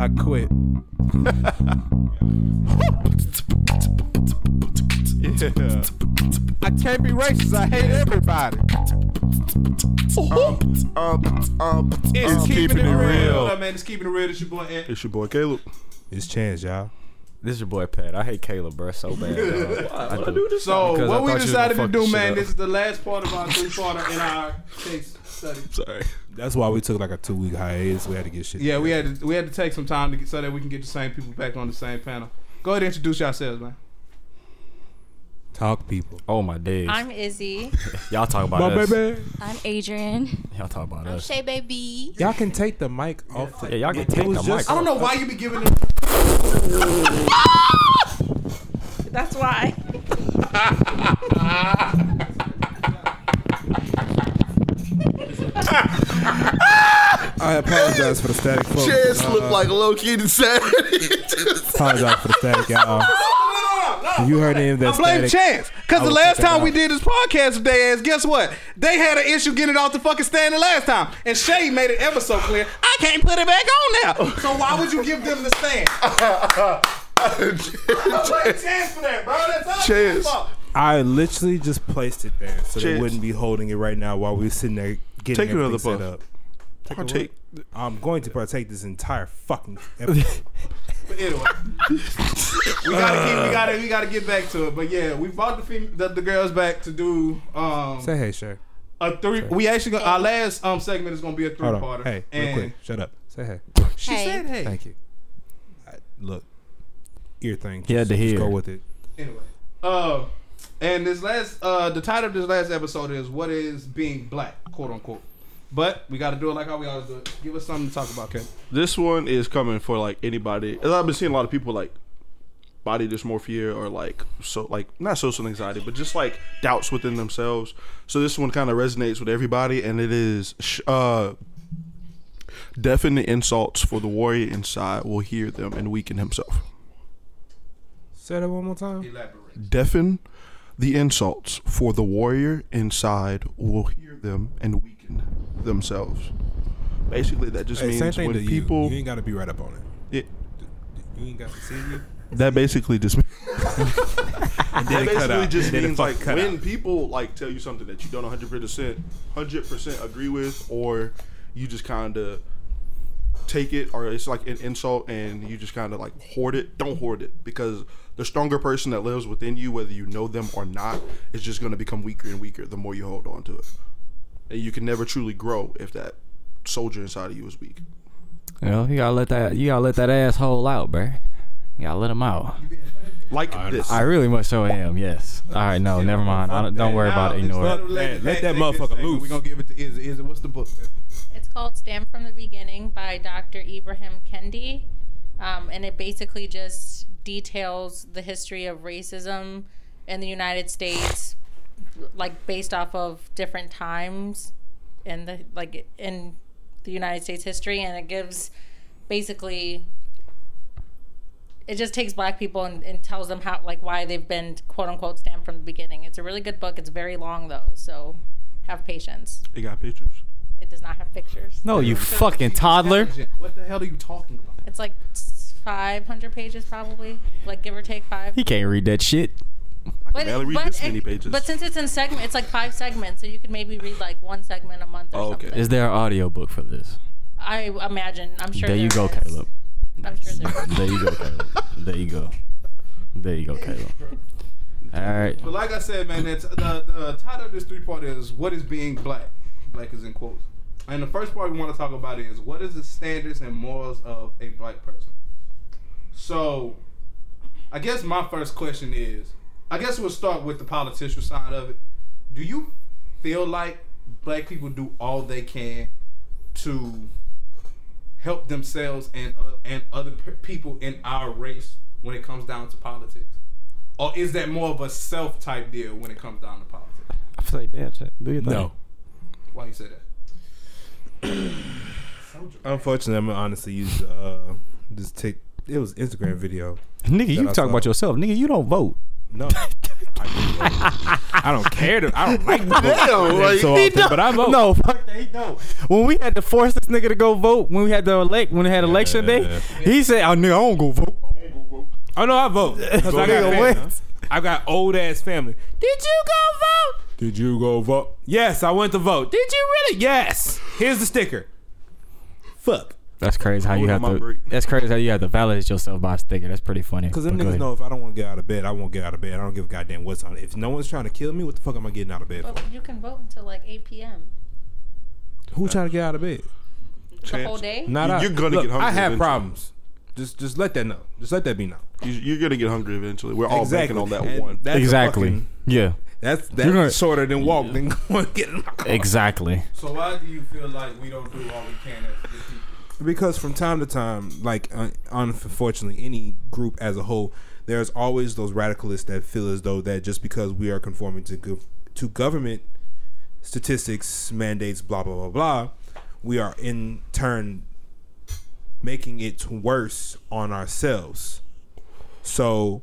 I quit. Yeah. I can't be racist. I hate everybody. Um, um, um, It's um, keeping, it real. What up, man? It's keeping it real. It's your boy Ant. It's your boy Caleb. It's chance, y'all. This is your boy Pat. I hate Caleb, bro, so bad. dog. I do. So Because I what we thought you was decided to do, man, shit this is the last part of our three-parter in our case study. Sorry. That's why we took like a two week hiatus. We had to get shit. Yeah, we had to we had to take some time to get, so that we can get the same people back on the same panel. Go ahead and introduce yourselves, man. talk people. Oh my days. I'm Izzy. Y'all talk about My us. baby. I'm Adrian. Y'all talk about I'm us. Shay Baby. Y'all can take the mic off. The, Yeah, y'all can take the just- mic I don't know why you be giving them. That's why. I apologize for the static. Folks. Chance Uh, looked like low key insanity. Apologize for the static, y'all. You heard any of that Blame static, Chance, because the last time we did this podcast with their ass, guess what? They had an issue getting it off the fucking stand the last time, and Shay made it ever so clear. I can't put it back on now. So why would you give them the stand? Blame Chance for that, bro. That's Chance. I literally just placed it there so they wouldn't be holding it right now while we were sitting there getting Take another everything set up. Take Partake. I'm going to partake this entire fucking episode. But anyway, we gotta keep, we gotta we gotta get back to it. But yeah, we brought the fem- the, the girls back to do um Say hey, Shay. a three. We actually gonna, our last um segment is gonna be a three Hold parter. on. Hey, real and quick. Shut up. Say hey. she Hey. said hey. Thank you. I, look, ear thing. He had Just- to just hear. Go with it. Anyway, uh, and this last uh the title of this last episode is what is being black, quote unquote. But we got to do it like how we always do it. Give us something to talk about, Ken. this one is coming for like anybody. I've been seeing a lot of people like body dysmorphia or like so like not social anxiety, but just like doubts within themselves. So this one kind of resonates with everybody, and it is sh- uh deafen the insults for the warrior inside will hear them and weaken himself. Say that one more time. Elaborate. Deafen the insults for the warrior inside will hear them and weaken themselves. Basically, that just Hey, means when people. you. You ain't got to be right up on it. it, You ain't got to see you. that basically just that basically out. just And then it means like when out. people like tell you something that you don't 100 percent 100 percent agree with, or you just kind of take it, or it's like an insult and you just kind of like hoard it. Don't hoard it because the stronger person that lives within you, whether you know them or not, is just going to become weaker and weaker the more you hold on to it, and you can never truly grow if that soldier inside of you is weak. You know, you gotta let that you gotta let that asshole out, bruh. You gotta let him out. Like this. I really much so am. Yes. All right. No, never mind. I don't, don't worry about it. Ignore it. Man, let that motherfucker loose. We're gonna give it to Izzy. Izzy, what's the book? It's called Stamped from the Beginning by Dr. Ibrahim Kendi. Um, and it basically just details the history of racism in the United States, like based off of different times in the like in the United States history, and it gives basically it just takes black people and, and tells them how like why they've been quote unquote stamped from the beginning. It's a really good book. It's very long though, so have patience. it got pictures. It does not have pictures. No, you fucking toddler. What the hell are you talking about? It's like 500 pages probably, like give or take five. He can't read that shit. I can barely read this it- many pages. But since it's in segment, it's like five segments, so you could maybe read like one segment a month or Oh, okay. something. Is there an audio book for this? I imagine. I'm sure. there you go, is. Caleb. I'm sure there is. There you go, Caleb. There you go. There you go, Caleb. All right. But like I said, man, it's, the, the title of this three part is "What is being black?" Black is in quotes. And the first part we want to talk about is what is the standards and morals of a black person. So, I guess my first question is, I guess we'll start with the political side of it. Do you feel like black people do all they can to help themselves and uh, and other p- people in our race when it comes down to politics? Or is that more of a self type deal when it comes down to politics? I feel like that. Do your thing. No. Why you say that? Unfortunately, I'm gonna honestly use uh this take. It was Instagram video. Nigga, you I talk about yourself. Nigga, you don't vote. No, I don't care. To, I don't like to vote Damn, like, so often, don't. but I vote. No, fuck that. He don't. When we had to force this nigga to go vote, when we had the elect, when we had election day, he said, "Oh nigga, I don't go vote." Oh no, I vote because I got family. what? I got old ass family. Did you go vote? Did you go vote? Yes, I went to vote. Did you really? Yes. Here's the sticker. Fuck. That's crazy how you have on to. break. That's crazy how you have to validate yourself by a sticker. That's pretty funny. Because them But go niggas know if I don't want to get out of bed, I won't get out of bed. I don't give a goddamn what's on it. If no one's trying to kill me, what the fuck am I getting out of bed for? You can vote until like 8 p.m. Who trying to get out of bed? The whole day. Not You- I. you're gonna Look, get hungry I have eventually. problems. Just, just let that know. Just let that be known. You- You're gonna get hungry eventually. We're all banking on that And one. exactly. fucking- yeah. That's that's You're gonna- shorter than walk than going to get in my car. Exactly. So why do you feel like we don't do all we can as people? Because from time to time, like uh, unfortunately, any group as a whole, there's always those radicalists that feel as though that just because we are conforming to gov- to government statistics, mandates, blah blah blah blah, we are in turn making it worse on ourselves. So,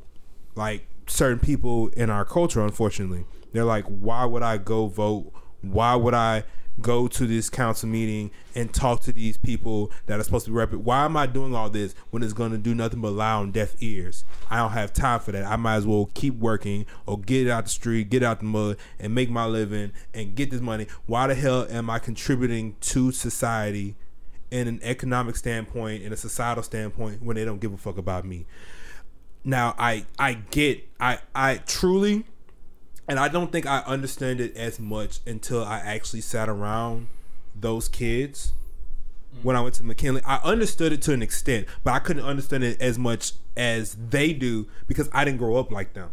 like certain people in our culture, unfortunately, they're like, why would I go vote? Why would I go to this council meeting and talk to these people that are supposed to be rep? Why am I doing all this when it's going to do nothing but lie on deaf ears? I don't have time for that. I might as well keep working or get out the street, get out the mud, and make my living and get this money. Why the hell am I contributing to society? in an economic standpoint, in a societal standpoint, when they don't give a fuck about me. Now, I I get I I truly, and I don't think I understand it as much until I actually sat around those kids when I went to McKinley. I understood it to an extent, but I couldn't understand it as much as they do because I didn't grow up like them.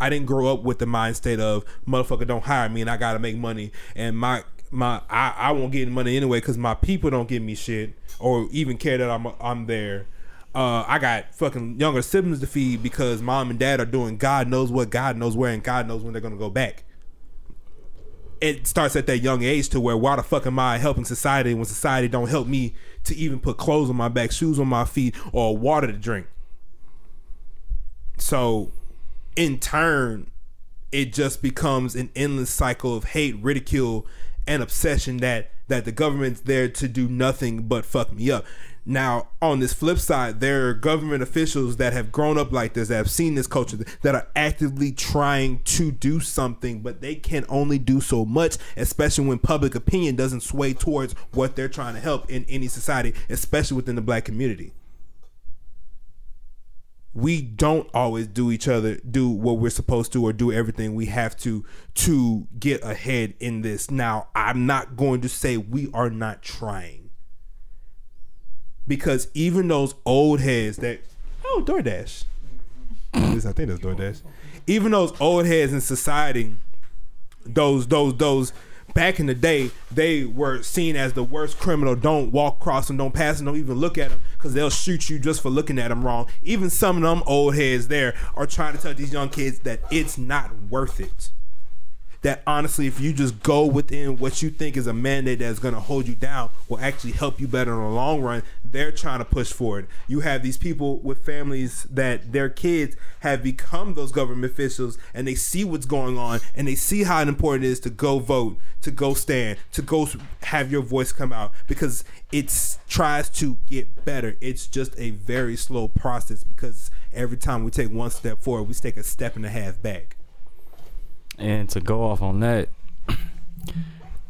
I didn't grow up with the mind state of motherfucker don't hire me and I gotta make money and my my I, I won't get any money anyway because my people don't give me shit or even care that I'm I'm there. Uh, I got fucking younger siblings to feed because mom and dad are doing God knows what, God knows where, and God knows when they're gonna go back. It starts at that young age to where why the fuck am I helping society when society don't help me to even put clothes on my back, shoes on my feet, or water to drink. So, in turn, it just becomes an endless cycle of hate, ridicule, and obsession that that the government's there to do nothing but fuck me up. Now, on this flip side, there are government officials that have grown up like this, that have seen this culture, that are actively trying to do something, but they can only do so much, especially when public opinion doesn't sway towards what they're trying to help in any society, especially within the black community. We don't always do each other do what we're supposed to or do everything we have to to get ahead in this. Now i'm not going to say we are not trying because even those old heads that oh DoorDash. I think that's DoorDash. Even those old heads in society those those those back in the day they were seen as the worst criminal. Don't walk across them don't pass them don't even look at them because they'll shoot you just for looking at them wrong. Even some of them old heads there are trying to tell these young kids that it's not worth it. That honestly if you just go within what you think is a mandate that's going to hold you down will actually help you better in the long run they're trying to push forward you have these people with families that their kids have become those government officials and they see what's going on and they see how important it is to go vote to go stand to go have your voice come out because it tries to get better. It's just a very slow process because every time we take one step forward we take a step and a half back. And to go off on that,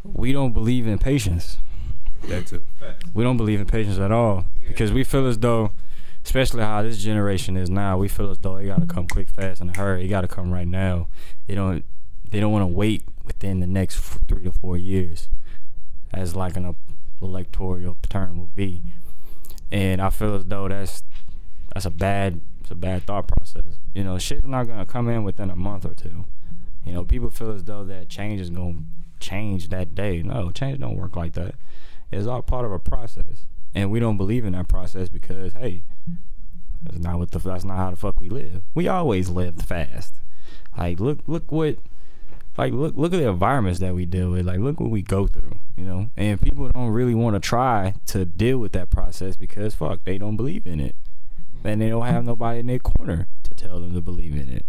we don't believe in patience. That too We don't believe in patience at all because we feel as though, especially how this generation is now, we feel as though it got to come quick, fast, and hurry. It got to come right now. They don't. They don't want to wait within the next three to four years, as like an electoral term will be. And I feel as though that's that's a bad it's a bad thought process. You know, shit's not gonna come in within a month or two. You know, people feel as though that change is gonna change that day. No, change don't work like that. It's all part of a process, and we don't believe in that process because hey, that's not what the that's not how the fuck we live. We always lived fast. Like look look what like look look at the environments that we deal with. Like look what we go through, you know. And people don't really want to try to deal with that process because fuck, they don't believe in it. And they don't have nobody in their corner to tell them to believe in it.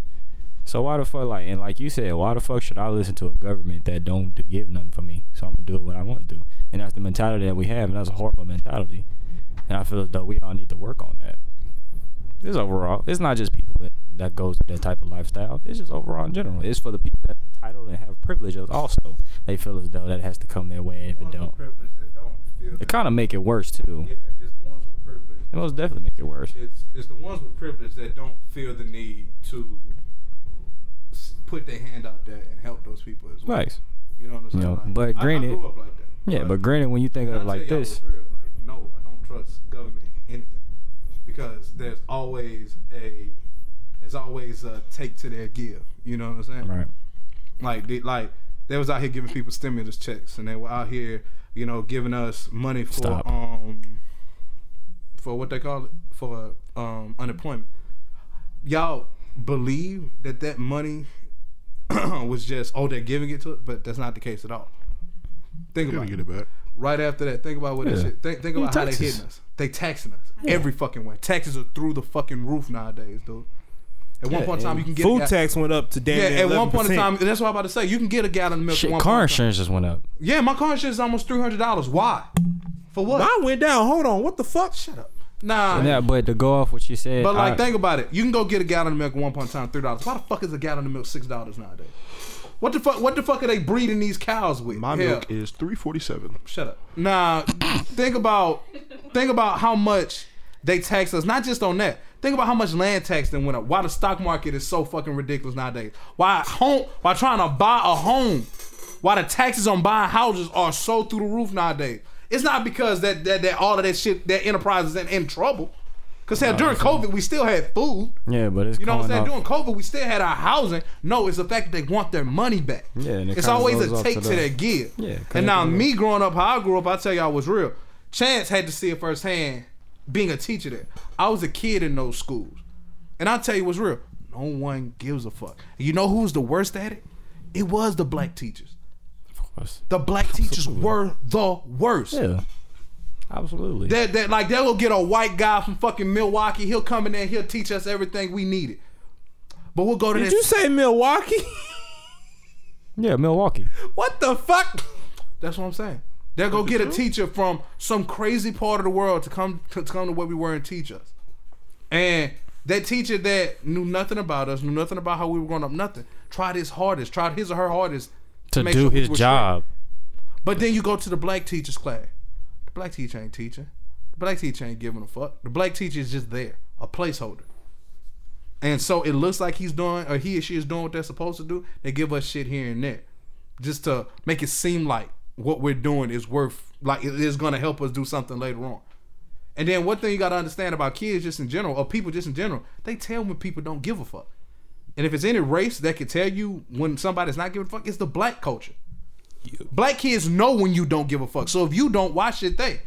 So why the fuck like and like you said, why the fuck should I listen to a government that don't do, give nothing for me? So I'm gonna do what I want to do, and that's the mentality that we have, and that's a horrible mentality. And I feel as though we all need to work on that. It's overall. It's not just people that that goes that type of lifestyle. It's just overall in general. It's for the people that's entitled and have privileges. Also, they feel as though that has to come their way. If it don't, privilege that don't feel it kind of make it worse too. Yeah, it's the ones with privilege. It most definitely make it worse. It's it's the ones with privilege that don't feel the need to put their hand out there and help those people as well. Nice. You know what I'm saying? You know, Like, but I- granted- I, grew up like that. Yeah, but granted, when you think of it like this, real. Like, no, I don't trust government anything because there's always a there's always a take to their give. You know what I'm saying? right? Like they like they was out here giving people stimulus checks and they were out here, you know, giving us money for Stop. um for what they call it for um unemployment. Y'all believe that that money was just oh they're giving it to it, but that's not the case at all. Think Gotta about get it. it back. Right after that, think about what Yeah. this shit. Think, think Yeah, about how they taxes. hitting us. They taxing us every fucking way. Taxes are through the fucking roof nowadays, dude. At one Yeah, point in time, you can get Food a ga- tax went up to damn Yeah, near at one point in 11%. time, that's what I'm about to say. You can get a gallon of milk. at Shit, one car point in time. insurance just went up. Yeah, my car insurance is almost three hundred dollars. Why? For what? Mine went down. Hold on. What the fuck? Shut up. Nah. Yeah, but to go off what you said, But like, I- think about it. You can go get a gallon of milk at one point in time, three dollars. Why the fuck is a gallon of milk six dollars nowadays? What the fuck? What the fuck are they breeding these cows with? My Hell, milk is three forty seven. Shut up. Nah. think about think about how much they tax us. Not just on that. Think about how much land tax then went up. Why the stock market is so fucking ridiculous nowadays. Why home? Why trying to buy a home? Why the taxes on buying houses are so through the roof nowadays? It's not because that that, that all of that shit that enterprise is in, in trouble. Cause hell, during COVID we still had food. yeah, but it's You know what I'm saying? coming During COVID, we still had our housing. No, it's the fact that they want their money back. Yeah, and it it's always a take to to, the- their give. Yeah, 'cause And now it goes- me growing up, how I grew up, I tell y'all was real. Chance had to see it firsthand, being a teacher there. I was a kid in those schools, and I tell you what's real. No one gives a fuck. You know who's the worst at it? It was the black teachers. Of course. The black teachers were the worst. Yeah, absolutely. That that like they'll get a white guy from fucking Milwaukee. He'll come in there. and He'll teach us everything we needed. But we'll go to Did this. you say Milwaukee? yeah, Milwaukee. what the fuck? That's what I'm saying. They'll go get a teacher from some crazy part of the world to come to come to where we were and teach us. And that teacher that knew nothing about us, knew nothing about how we were growing up, nothing, tried his hardest, tried his or her hardest To make do sure his job. straight. But then you go to the black teacher's class. Black teacher ain't teaching. The black teacher ain't giving a fuck. The black teacher is just there, a placeholder. And so it looks like he's doing, or he or she is doing what they're supposed to do. They give us shit here and there, just to make it seem like what we're doing is worth, like it is going to help us do something later on. And then one thing you got to understand about kids, just in general, or people just in general, they tell when people don't give a fuck. And if it's any race that can tell you when somebody's not giving a fuck, it's the black culture. Black kids know when you don't give a fuck. So if you don't, why should they?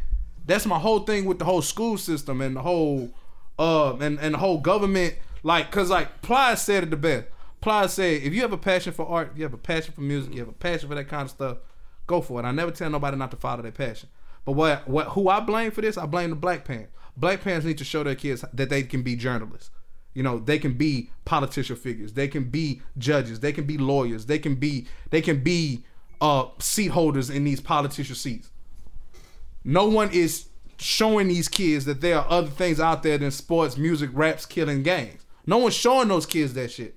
That's my whole thing with the whole school system and the whole uh and, and the whole government. Like, cause like Plies said it the best. Plies said, if you have a passion for art, if you have a passion for music, you have a passion for that kind of stuff, go for it. I never tell nobody not to follow their passion. But what what who I blame for this? I blame the black parents. Black parents need to show their kids that they can be journalists. You know, they can be politician figures. They can be judges. They can be lawyers. They can be they can be uh seat holders in these politician seats. No one is showing these kids that there are other things out there than sports, music, raps, killing gangs. No one's showing those kids that shit.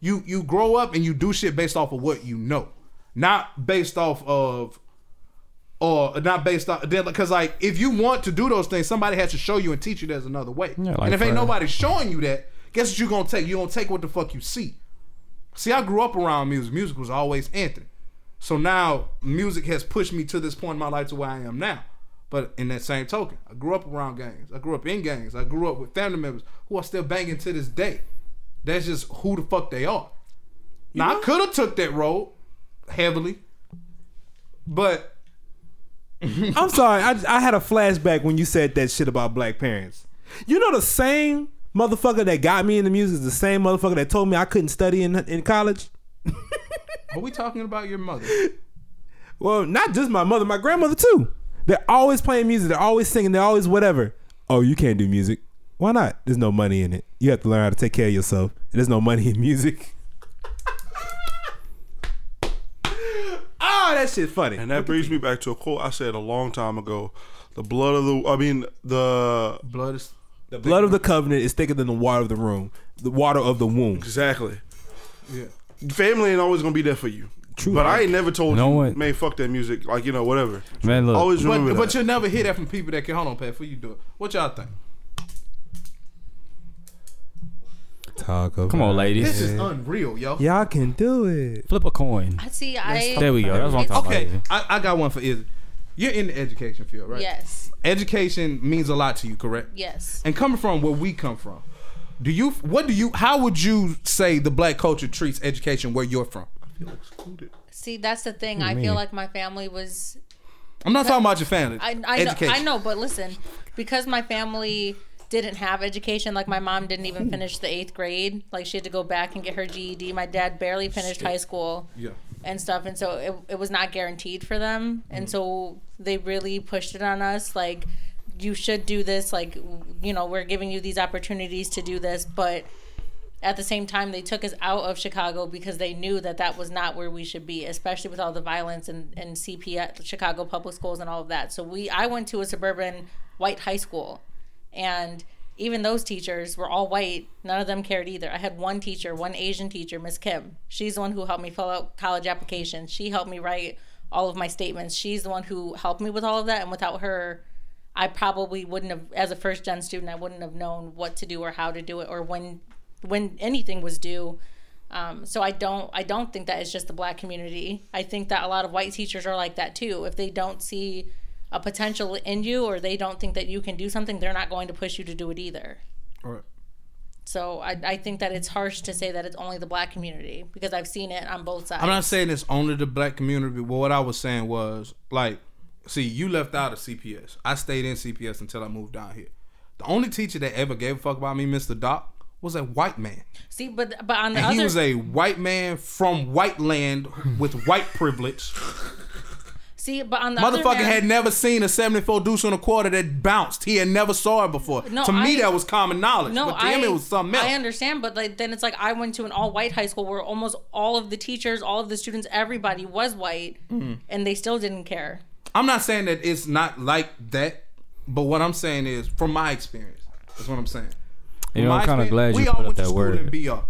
You you grow up and you do shit based off of what you know, not based off of or not based on because like if you want to do those things, somebody has to show you and teach you there's another way. Yeah, like and if ain't nobody showing you that, guess what you're gonna take? You gonna take what the fuck you see. See, I grew up around music. Music was always Anthony. So now music has pushed me to this point in my life to where I am now. But in that same token, I grew up around gangs. I grew up in gangs. I grew up with family members who are still banging to this day. That's just who the fuck they are. now I could have took that road heavily, but I'm sorry. I, I had a flashback when you said that shit about black parents. You know the same motherfucker that got me into music is the same motherfucker that told me I couldn't study in in college. Are we talking about your mother? Well, not just my mother, my grandmother too. They're always playing music. They're always singing. They're always whatever. Oh, you can't do music. Why not? There's no money in it. You have to learn how to take care of yourself. There's no money in music. oh, that shit's funny. And that brings me back to a quote I said a long time ago. The blood of the, I mean, the blood is the blood of the covenant is thicker than the water of the room, the water of the womb. Exactly. Yeah. Family ain't always gonna be there for you. True. But I ain't never told No you, one- man, fuck that music. Like, you know, whatever. Man, look. Always But remember but that. you'll never hear that from people that can hold on, Pat. Before you do it, what y'all think? Talk about Come on, ladies. This is unreal, yo. Y'all can do it. Flip a coin. I see. I There we go. That's what I'm talking Okay, about. I, I got one for Izzy. You're in the education field, right? yes, Education means a lot to you, correct? yes. And coming from where we come from, do you? What do you? How would you say the black culture treats education where you're from? I feel excluded. See, that's the thing. I mean? feel like my family was I'm not talking about your family. I, I know. I know, but listen, because my family didn't have education, like my mom didn't even finish the eighth grade. Like she had to go back and get her GED. My dad barely finished high school Yeah. and stuff, and so it, it was not guaranteed for them. And mm. so they really pushed it on us, like you should do this. Like you know, we're giving you these opportunities to do this, but at the same time they took us out of chicago because they knew that that was not where we should be especially with all the violence and, and cp at chicago public schools and all of that. So we i went to a suburban white high school and even those teachers were all white. None of them cared either. I had one teacher one asian teacher miss kim. She's the one who helped me fill out college applications. She helped me write all of my statements. She's the one who helped me with all of that and without her I probably wouldn't have, as a first gen student, I wouldn't have known what to do or how to do it or when, when anything was due. Um, so I don't, I don't think that it's just the black community. I think that a lot of white teachers are like that too. If they don't see a potential in you or they don't think that you can do something, they're not going to push you to do it either. All right. So I, I think that it's harsh to say that it's only the black community because I've seen it on both sides. I'm not saying it's only the black community, but what I was saying was like, see, you left out of CPS. I stayed in CPS until I moved down here. The only teacher that ever gave a fuck about me, Mr. Doc, was a white man. See, but but on the And other he was a white man from white land with white privilege. see, but on the other Motherfucker hand, had never seen a 74 deuce on a quarter that bounced. He had never saw it before. No, to me, that was common knowledge. No, but to I, him, it was something else. I understand, but like then it's like I went to an all white high school where almost all of the teachers, all of the students, everybody was white, Mm-hmm. and they still didn't care. I'm not saying that it's not like that, but what I'm saying is, from my experience, that's what I'm saying. You know, I'm kind of experience, glad we you all put up went to that school word. in BR.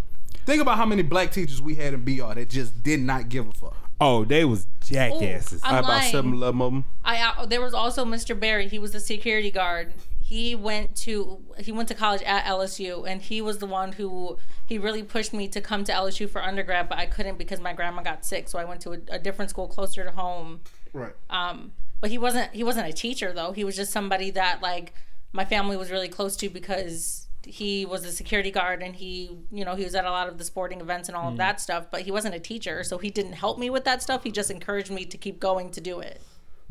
Think about how many black teachers we had in BR that just did not give a fuck. Oh, they was jackasses. I'm I about lying. seven eleven of them. I uh, there was also Mr. Barry. He was the security guard. He went to he went to college at LSU, and he was the one who he really pushed me to come to LSU for undergrad, but I couldn't because my grandma got sick, so I went to a, a different school closer to home. Right. Um, but he wasn't he wasn't a teacher though. He was just somebody that like my family was really close to because he was a security guard and he you know he was at a lot of the sporting events and all of that stuff. But he wasn't a teacher, so he didn't help me with that stuff. He just encouraged me to keep going to do it.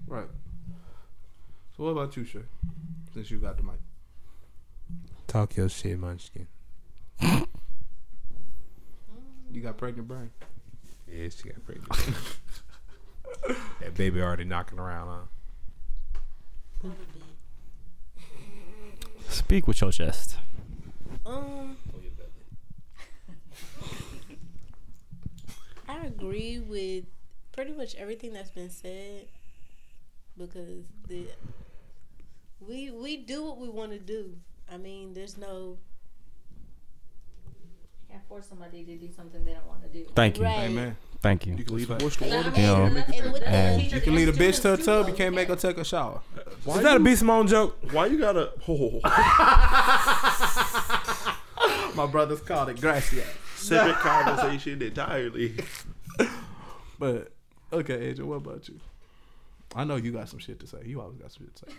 Right. So what about you, Shay? Since you got the mic. Talk your shit, Munchkin. You got pregnant brain. Yeah, she got pregnant. that baby already knocking around, huh? Speak with your chest. Um, I agree with pretty much everything that's been said because the we we do what we want to do. I mean, there's no Can't force somebody to do something they don't want to do. Thank you. right. Amen. Thank you. You can leave the horse to water. mean, You know, and and with the- that's and- teachers You can and lead a bitch to a tub. You can't make her take a shower. Why Is that a you- B Simone joke? Why you gotta? Oh, My brothers called it gracia. separate conversation entirely. But okay, Adrian, what about you? I know you got some shit to say. You always got some shit to say.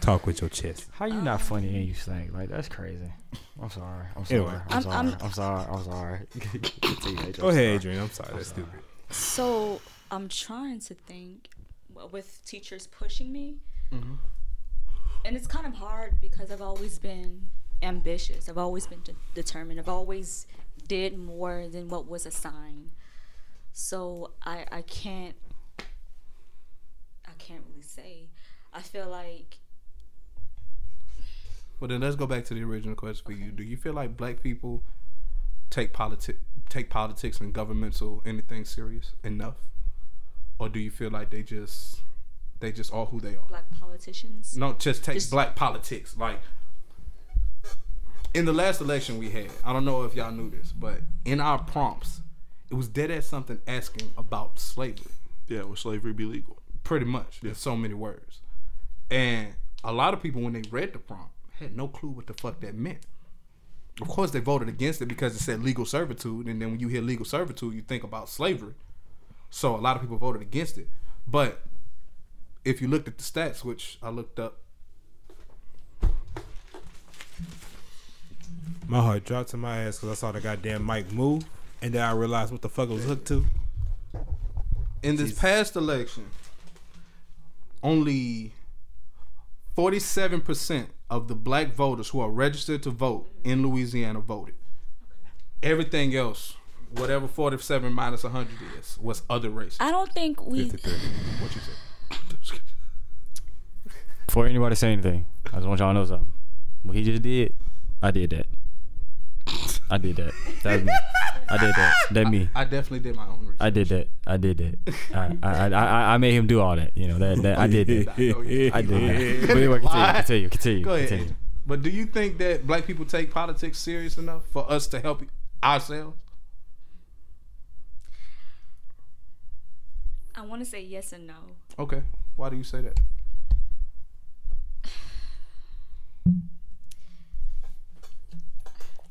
Talk with your chest. How you not funny and you stink? Like that's crazy. I'm sorry. I'm sorry. Anyway. I'm, I'm- sorry. I'm- I'm, sorry. I'm sorry. Continue, Go ahead, Adrian. I'm sorry. That's stupid. So I'm trying to think with teachers pushing me, Mm-hmm. and it's kind of hard because I've always been ambitious. I've always been de- determined. I've always did more than what was assigned. So I I can't I can't really say. I feel like Well, then let's go back to the original question for you. Do you feel like black people take politic take politics and governmental anything serious enough, or do you feel like they just they just are who they are? Black politicians. No, just take Just- black politics. Like in the last election we had, I don't know if y'all knew this, but in our prompts, it was dead at something asking about slavery. Yeah, would slavery be legal? Pretty much. There's so many words. And a lot of people when they read the prompt had no clue what the fuck that meant. Of course they voted against it because it said legal servitude, and then when you hear legal servitude, you think about slavery. So a lot of people voted against it. But if you looked at the stats, which I looked up My heart dropped to my ass because I saw the goddamn mic move, and then I realized what the fuck it was hooked to. in this past election, only 47% of the black voters who are registered to vote in Louisiana voted. Everything else, whatever 47 minus 100 is, was other races. I don't think we. 53. What you say? Before anybody say anything, I just want y'all to know something. What he just did, I did that. I did that. That was me. I did that. That me. I definitely did my own research. I did that. I did that. I I, I, I I made him do all that. You know that, that I did that. I did that. But anyway, continue, continue, continue. Go ahead. continue. Angel. But do you think that black people take politics serious enough for us to help ourselves? I want to say yes and no. Okay. Why do you say that?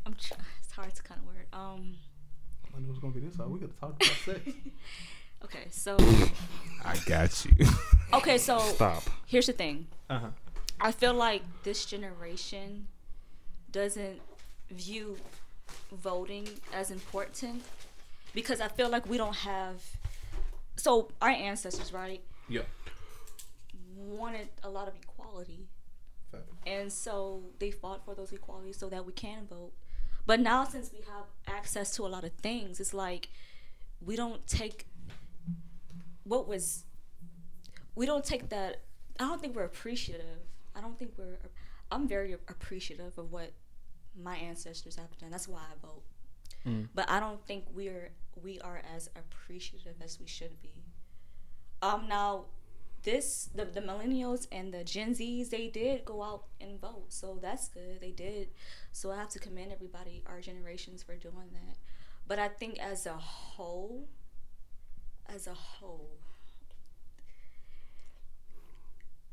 I'm. Tr- it's hard to kind of word. Um. I knew it was gonna be this hard. We gotta talk about sex. Okay. So. I got you. Okay. So. Stop. Here's the thing. Uh huh. I feel like this generation doesn't view voting as important because I feel like we don't have. So our ancestors, right, Yeah. wanted a lot of equality, and so they fought for those equalities so that we can vote. But now, since we have access to a lot of things, it's like we don't take what was. We don't take that. I don't think we're appreciative. I don't think we're. I'm very appreciative of what my ancestors have done. That's why I vote. But I don't think we're we are as appreciative as we should be. Um, now this the the millennials and the Gen Zs they did go out and vote, so that's good. They did, so I have to commend everybody, our generations, for doing that. But I think as a whole, as a whole,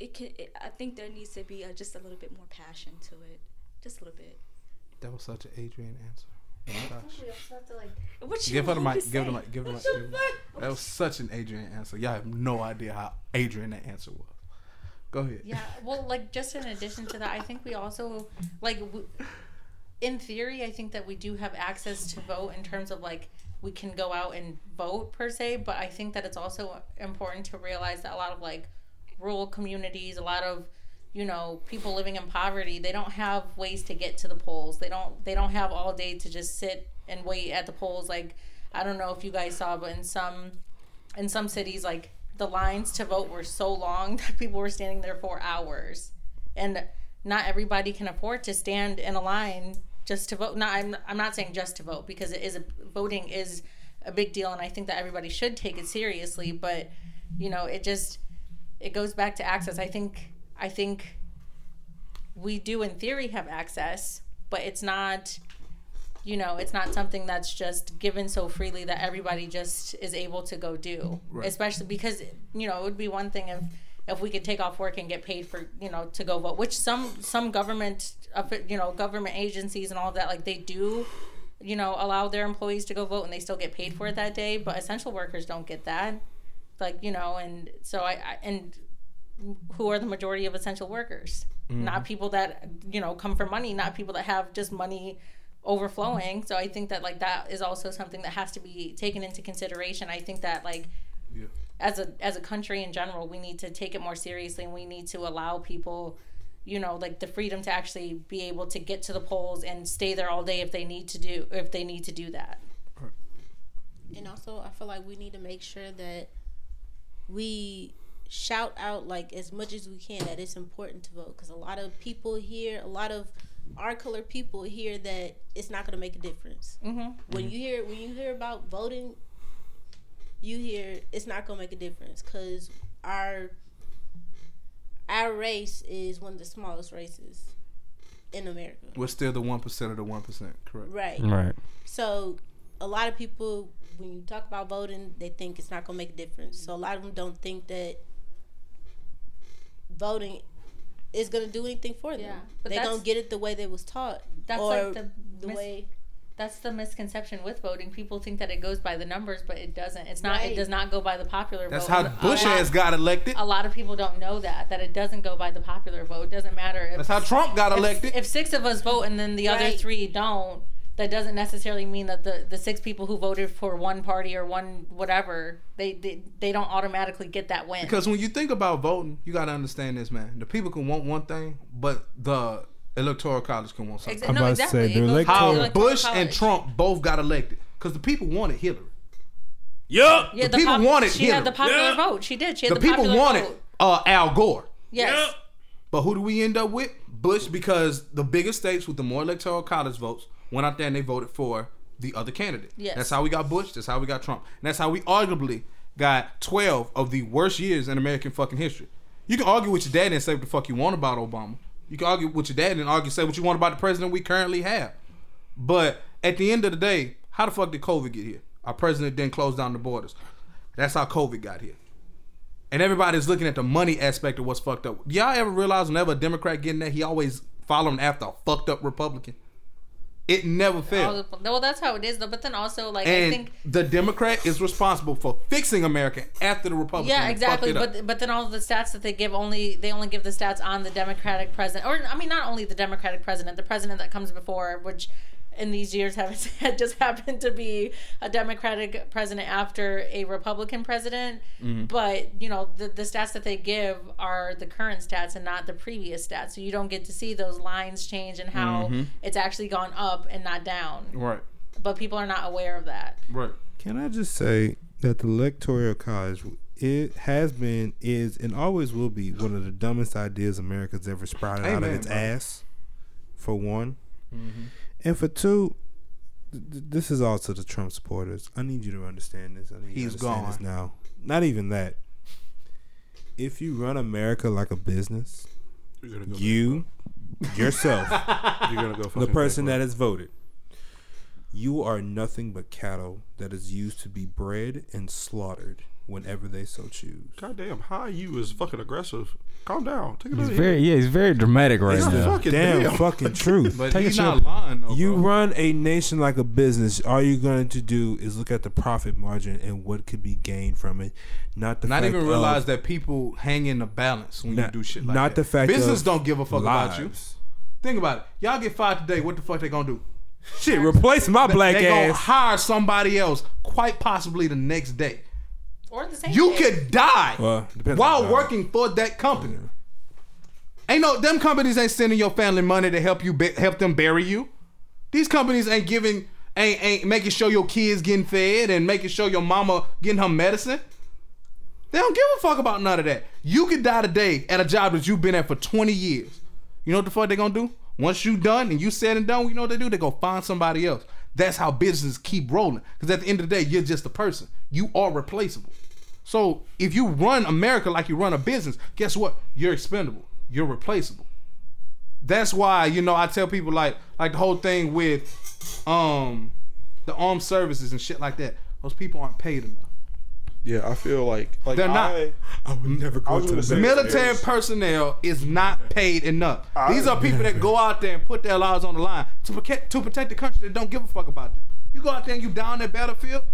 it can. It, I think there needs to be a, just a little bit more passion to it, just a little bit. That was such an Adrian answer. Oh my gosh. What you Give her the mic. Give her the mic. Give her the mic. Give her. That was such an Adrian answer. Y'all have no idea how Adrian that answer was. Go ahead. Yeah, well, like just in addition to that, I think we also like, w- in theory, I think that we do have access to vote in terms of like we can go out and vote per se. But I think that it's also important to realize that a lot of like rural communities, a lot of you know people living in poverty, they don't have ways to get to the polls. They don't they don't have all day to just sit and wait at the polls. Like I don't know if you guys saw, but in some in some cities like the lines to vote were so long that people were standing there for hours and not everybody can afford to stand in a line just to vote not I'm, I'm not saying just to vote because it is a voting is a big deal and i think that everybody should take it seriously but you know it just it goes back to access i think i think we do in theory have access but it's not you know it's not something that's just given so freely that everybody just is able to go do. Especially because you know it would be one thing if if we could take off work and get paid for you know to go vote which some some government you know government agencies and all of that like they do you know allow their employees to go vote and they still get paid for it that day but essential workers don't get that. Like you know and so i, I and who are the majority of essential workers. Mm-hmm. Not people that you know come for money not people that have just money overflowing. So i think that like that is also something that has to be taken into consideration. I think that like Yeah. as a as a country in general we need to take it more seriously and we need to allow people you know like the freedom to actually be able to get to the polls and stay there all day if they need to do if they need to do that. And also, I feel like we need to make sure that we shout out like as much as we can that it's important to vote because a lot of people here, a lot of our color people hear that it's not going to make a difference. mm-hmm. When you hear when you hear about voting, you hear it's not gonna make a difference because our our race is one of the smallest races in America. We're still the one percent of the one percent, correct? Right. Right. So a lot of people, when you talk about voting, they think it's not gonna make a difference. So a lot of them don't think that voting is gonna do anything for them. Yeah, but they that's- gonna get it the way they was taught, That's or like the, the mis- way. That's the misconception with voting. People think that it goes by the numbers, but it doesn't. It's not. Right. It does not go by the popular That's vote. how Bush has got elected. A lot of people don't know that that it doesn't go by the popular vote. It doesn't matter if That's how Trump got if, elected. if six of us vote and then the other three don't. That doesn't necessarily mean that the, the six people who voted for one party or one whatever they they, they don't automatically get that win. Because when you think about voting, you got to understand this, man. The people can want one thing, but the electoral college can want something. Exa- I'm no, about to say, exactly. the electoral- to How the electoral Bush and. Trump both got elected because the people wanted Hillary. Yup. Yeah, the people wanted She had the popular Yeah. vote. She did. She had The the, people popular wanted vote. uh, Al Gore. Yes. But who do we end up with? Bush, because the bigger states with the more electoral college votes went out there and they voted for the other candidate. Yes. That's how we got Bush. That's how we got Trump. And that's how we arguably got 12 of the worst years in American fucking history. You can argue with your dad and say what the fuck you want about Obama. You can argue with your dad and argue say what you want about the president we currently have. But at the end of the day, how the fuck did COVID get here? Our president didn't close down the borders. That's how COVID got here. And everybody's looking at the money aspect of what's fucked up. Y'all ever realize whenever a Democrat getting that, he always following after a fucked up Republican? It never fails. Oh, Well, that's how it is, though. But then also, like, I think the Democrat is responsible for fixing America after the Republican. Yeah, exactly. But but then all the stats that they give only they only give the stats on the Democratic president, or I mean, not only the Democratic president, the president that comes before, which in these years have just happened to be a Democratic president after a Republican president. Mm-hmm. But you know, the the stats that they give are the current stats and not the previous stats, so you don't get to see those lines change and how Mm-hmm. it's actually gone up and not down. right, But people are not aware of that. right. Can I just say that the electoral college it has been, is, and always will be one of the dumbest ideas America's ever sprouted out of its brother. ass. For one, Mm-hmm. And for two, th- th- this is also the Trump supporters. I need you to understand this. I need you He's to understand this gone. now. Not even that. If you run America like a business, You're gonna go. you yourself You're gonna go. the fucking person that has voted. You are nothing but cattle that is used to be bred and slaughtered whenever they so choose. Goddamn, high you is fucking aggressive. Calm down. Take He's very yeah, he's very dramatic right It's now. fucking Damn, damn. fucking truth. But Take a he's not lying though. you bro. run a nation like a business. All you're going to do is look at the profit margin and what could be gained from it, not the Not fact even of realize that people hang in the balance when you do shit like not that. the fact business of don't give a fuck about you. Think about it. Y'all get fired today. What the fuck they gonna do? Shit, replace my black they gonna ass. hire somebody else, quite possibly the next day. Or the same. You day. could die Well, while on the job. working for that company. Ain't no them companies ain't sending your family money to help you bu- help them bury you. These companies ain't giving ain't ain't making sure your kids getting fed and making sure your mama getting her medicine. They don't give a fuck about none of that. You could die today at a job that you've been at for 20 years. You know what the fuck they gonna do? Once you done and you said and done, you know what they do? They go find somebody else. That's how businesses keep rolling. Because at the end of the day, you're just a person. You are replaceable. So if you run America like you run a business, guess what? You're expendable. You're replaceable. That's why you know I tell people like like the whole thing with um the armed services and shit like that. Those people aren't paid enough. Yeah, I feel like like They're not. I, I would never go to the military. Military personnel is not paid enough. I- These are people that go out there and put their lives on the line to protect to protect the country that don't give a fuck about them. You go out there and you down that battlefield,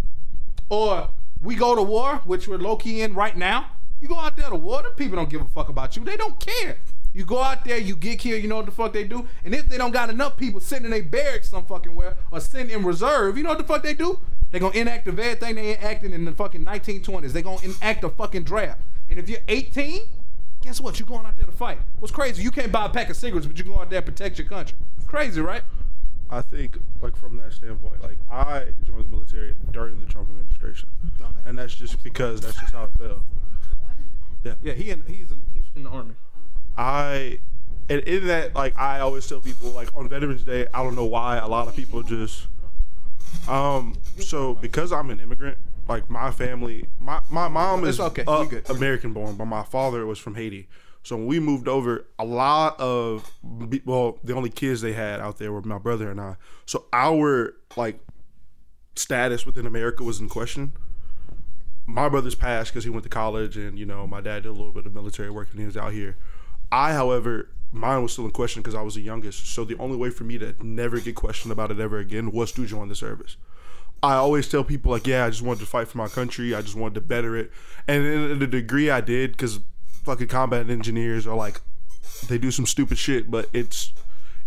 or we go to war, which we're low key in right now. You go out there to war, the people don't give a fuck about you. They don't care. You go out there, you get killed, you know what the fuck they do? And if they don't got enough people sitting in their barracks some fucking where or sitting in reserve, you know what the fuck they do? They gonna inactive everything they enacted in the fucking 1920s. They gonna enact a fucking draft. And if you're 18, guess what? You're going out there to fight. What's crazy? You can't buy a pack of cigarettes, but you go out there and protect your country. It's crazy, right? I think like from that standpoint, like I joined the military during the Trump administration, and that's just because that's just how it felt. Yeah, yeah. he in, he's in, he's in the army. I and in that like I always tell people like on Veterans Day I don't know why a lot of people just um so because I'm an immigrant like my family, my my mom is It's okay. uh, good. American born, but my father was from Haiti. So when we moved over, a lot of well, the only kids they had out there were my brother and I. So our like status within America was in question. My brother's passed because he went to college, and you know my dad did a little bit of military work and he was out here. I, however, mine was still in question because I was the youngest. So the only way for me to never get questioned about it ever again was to join the service. I always tell people like, yeah, I just wanted to fight for my country. I just wanted to better it, and in the degree I did, because fucking combat engineers are like, they do some stupid shit, but it's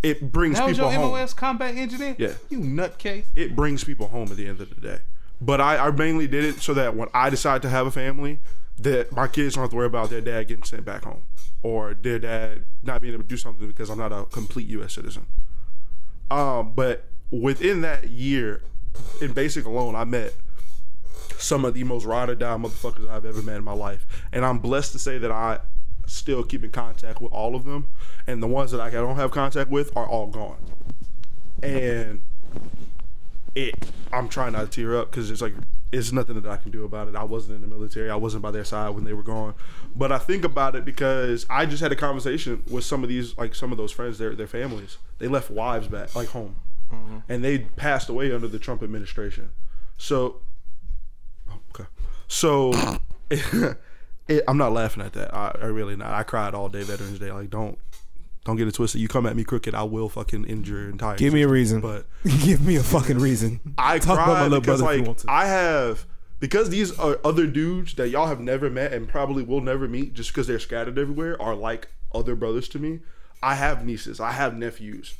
it brings That was people your home MOS combat engineer? Yeah. You nutcase. it brings people home at the end of the day. But I, I mainly did it so that when I decide to have a family, that my kids don't have to worry about their dad getting sent back home or their dad not being able to do something because I'm not a complete U.S. citizen. Um, but within that year, in basic alone, I met some of the most ride or die motherfuckers I've ever met in my life, and I'm blessed to say that I still keep in contact with all of them, and the ones that I don't have contact with are all gone. And it I'm trying not to tear up because it's like it's nothing that I can do about it. I wasn't in the military. I wasn't by their side when they were gone. But I think about it because I just had a conversation with some of these like some of those friends, their their families. They left wives back like home. Mm-hmm. And they passed away under the Trump administration. So. So it, I'm not laughing at that. I, I really not. I cried all day Veterans Day. Like don't don't get it twisted. You come at me crooked, I will fucking injure your entire Give me a reason. But Give me a fucking reason. I Talk cried about my little because brother if you like want to. I have because these are other dudes that y'all have never met and probably will never meet just because they're scattered everywhere are like other brothers to me. I have nieces, I have nephews,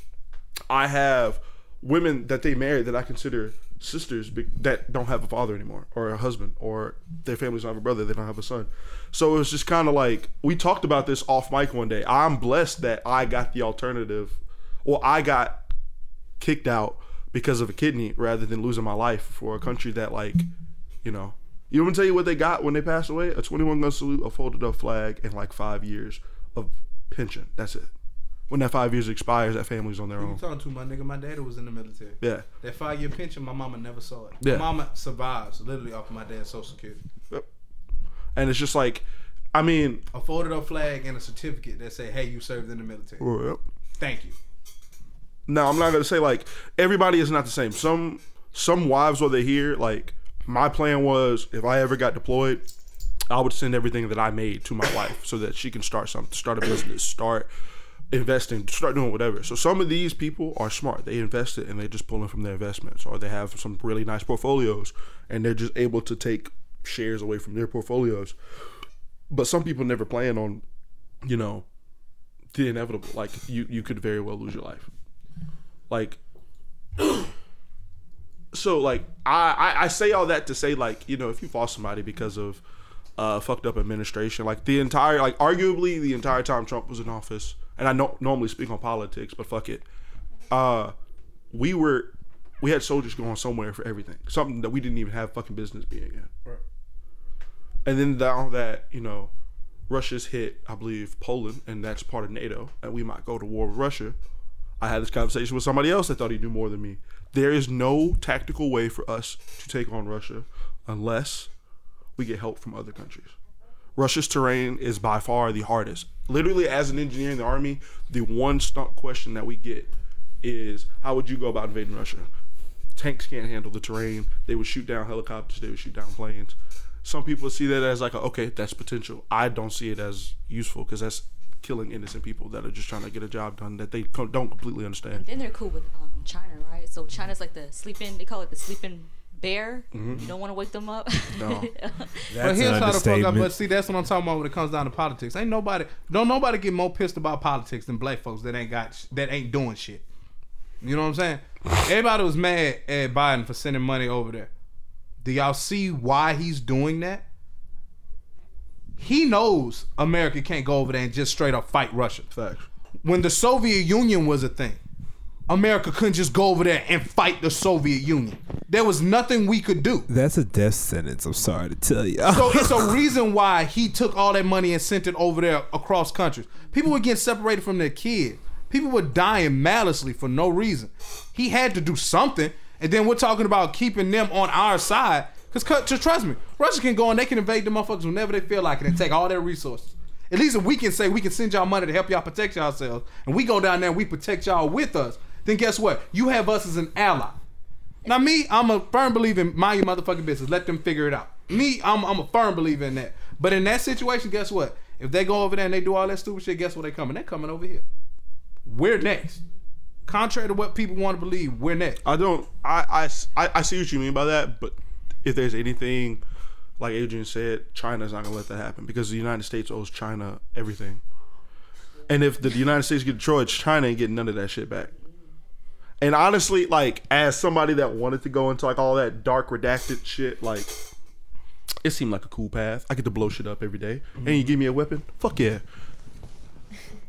I have women that they married that I consider sisters be- that don't have a father anymore or a husband or their families don't have a brother they don't have a son. So it was just kind of like we talked about this off mic one day. I'm blessed that i got the alternative well i got kicked out because of a kidney rather than losing my life for a country that like you know you want to tell you what they got when they passed away? A 21 gun salute a folded up flag and like five years of pension. That's it when that five years expires that family's on their Who you own talking to, my nigga? My daddy was in the military. yeah That five year pension, my mama never saw it. Yeah. My mama survives literally off of my dad's social security. Yep. and it's just like i mean A folded up flag and a certificate that say, "Hey, you served in the military." Yep. Thank you. No, I'm not gonna say like everybody is not the same. Some some wives while they're here, like my plan was if I ever got deployed, I would send everything that I made to my wife so that she can start something, start a business, start investing, start doing whatever. So some of these people are smart. They invest it and they're just pulling from their investments, or they have some really nice portfolios and they're just able to take shares away from their portfolios. But some people never plan on, you know, the inevitable. Like you, you could very well lose your life. Like, so like I, I I say all that to say like you know if you lost somebody because of uh fucked up administration like the entire like arguably the entire time Trump was in office and I don't normally speak on politics but fuck it uh we were we had soldiers going somewhere for everything something that we didn't even have fucking business being in Right. and then now that you know Russia's hit I believe Poland and that's part of NATO and we might go to war with Russia I had this conversation with somebody else that thought he knew more than me. There is no tactical way for us to take on Russia unless we get help from other countries. Russia's terrain is by far the hardest. Literally, as an engineer in the army, the one stump question that we get is how would you go about invading Russia? Tanks can't handle the terrain. They would shoot down helicopters. They would shoot down planes. Some people see that as like, a, okay, that's potential. I don't see it as useful because that's killing innocent people that are just trying to get a job done that they don't completely understand. Then they're cool with um, China, right? So China's like the sleeping. They call it the sleeping bear. Mm-hmm. You don't want to wake them up. No. But That's here's how the fuck up. But see, that's what I'm talking about when it comes down to politics. Ain't nobody, don't nobody get more pissed about politics than black folks that ain't got, that ain't doing shit. You know what I'm saying? Everybody was mad at Biden for sending money over there. Do y'all see why he's doing that? He knows America can't go over there and just straight up fight Russia. Facts. When the Soviet Union was a thing, America couldn't just go over there and fight the Soviet Union. There was nothing we could do. That's a death sentence. I'm sorry to tell you. So it's a reason why he took all that money and sent it over there across countries. People were getting separated from their kids. People were dying maliciously for no reason. He had to do something. And then we're talking about keeping them on our side. Cause cut, just trust me, Russia can go and they can invade the motherfuckers whenever they feel like it and take all their resources. At least if we can say we can send y'all money to help y'all protect yourselves, and we go down there and we protect y'all with us, then guess what? You have us as an ally. Now me, I'm a firm believer in mind your motherfucking business. Let them figure it out. Me, I'm I'm a firm believer in that. But in that situation, guess what? If they go over there and they do all that stupid shit, guess what? They coming? They coming over here. We're next. Contrary to what people want to believe, we're next. I don't. I I I see what you mean by that, but if there's anything, like Adrian said, China's not gonna let that happen because the United States owes China everything. And if the United States get destroyed, China ain't getting none of that shit back. And honestly, like as somebody that wanted to go into like all that dark redacted shit, like it seemed like a cool path. I get to blow shit up every day, and you give me a weapon. Fuck yeah.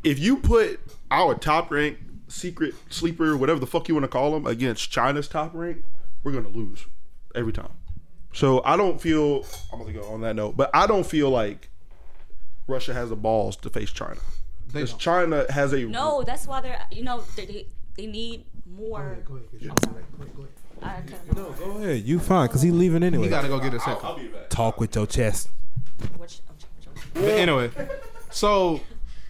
If you put our top rank secret sleeper, whatever the fuck you want to call them, against China's top rank, we're gonna lose every time. So I don't feel. I'm gonna go on that note, but I don't feel like Russia has the balls to face China. Because. China has a No, that's why they're you know they they, they need more. I cut him off. Go ahead, you fine, cause he leaving anyway. You gotta go get a second. Talk with your chest. Which, But anyway, so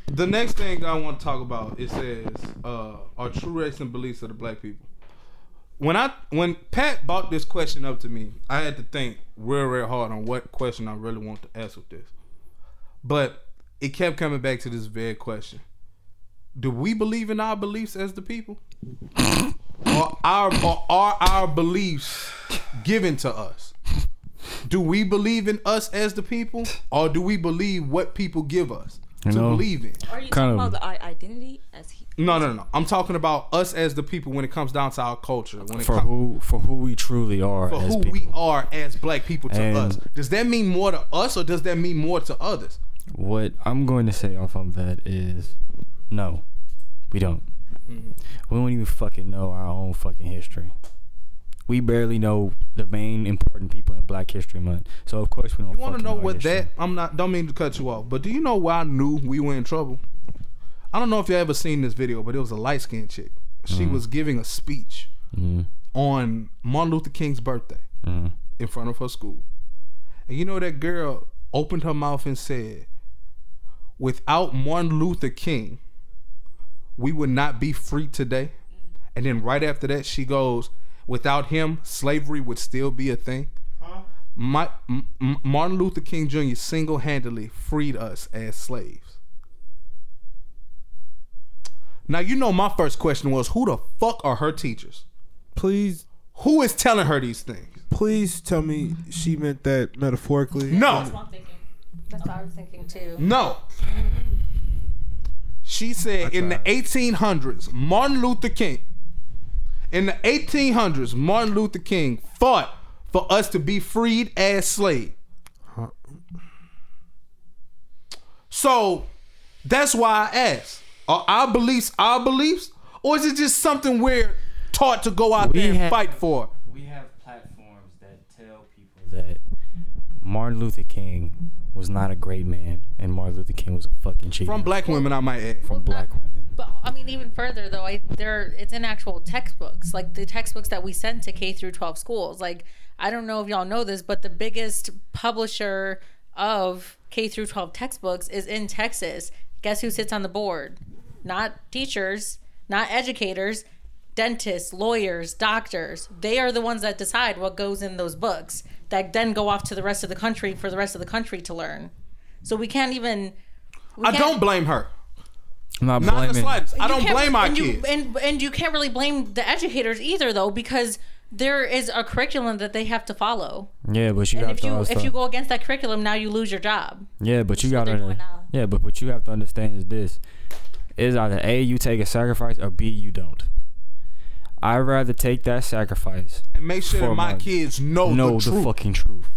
the next thing I want to talk about it says uh, are true race and beliefs of the black people. When I when Pat brought this question up to me, I had to think real real hard on what question I really want to ask with this. But it kept coming back to this very question: Do we believe in our beliefs as the people, or our or are our beliefs given to us? do we believe in us as the people or do we believe what people give us You to know, believe in Are you Kind talking of- about the identity as he? no no no no i'm talking about us as the people when it comes down to our culture when it for comes who for who we truly are for as who people. we are as black people to And- us does that mean more to us or does that mean more to others What I'm going to say off of that is, no, we don't. Mm-hmm. We don't even fucking know our own fucking history. We barely know the main important people in Black History Month. So of course we don't. you want to know what history. that i'm not don't mean to cut you off but do you know why i knew we were in trouble i don't know if you ever seen this video but it was a light-skinned chick she Mm-hmm. was giving a speech Mhm. on martin luther king's birthday Mhm. in front of her school. And you know that girl opened her mouth and said, "Without Martin Luther King, we would not be free today." And then right after that, she goes, "Without him, slavery would still be a thing." My, M- M- Martin Luther King Jr. single-handedly freed us as slaves. Now you know my first question was, who the fuck are her teachers? Please, Who is telling her these things? please tell me she meant that metaphorically. No. That's what I'm thinking. That's what I was thinking too. No. She said in the 1800s, Martin Luther King, in the 1800s, Martin Luther King fought for us to be freed as slaves. So that's why I asked: Are our beliefs our beliefs, or is it just something we're taught to go out We there and have- fight for? We have platforms that tell people that Martin Luther King was not a great man, and Martin Luther King was a fucking cheater. From black women, I might add. from black women. But I mean, even further though, I there it's in actual textbooks, like the textbooks that we send to K through 12 schools. Like I don't know if y'all know this, but the biggest publisher of K through 12 textbooks is in Texas. Guess who sits on the board? Not teachers, not educators, dentists, lawyers, doctors. They are the ones that decide what goes in those books that then go off to the rest of the country for the rest of the country to learn. So we can't even. we I can't- don't blame her. I'm not Not in the blaming. slightest. I you don't blame our and you, kids. and and you can't really blame the educators either, though, because there is a curriculum that they have to follow. Yeah, but you And have if to you if you go against that curriculum, now you lose your job. yeah, but you gotta. doing. Yeah, but what you have to understand is this: is either a you take a sacrifice or b you don't. I'd rather take that sacrifice. and make sure that my my- kids know, know the the, fucking truth,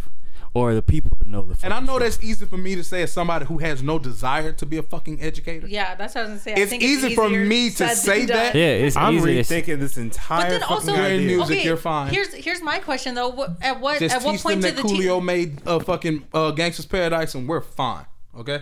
or the people to know the. Truth. And I know truth. that's easy for me to say as somebody who has no desire to be a fucking educator. Yeah, that's what I was gonna say. I It's think easy for me to say that. Yeah, it's easy. I'm easy. rethinking this entire But then fucking also, You're in music, okay, you're fine. Here's here's my question though. What, at what Just at what teach them point that did the Coolio te- made uh, fucking uh, Gangsta's Paradise and we're fine. Okay?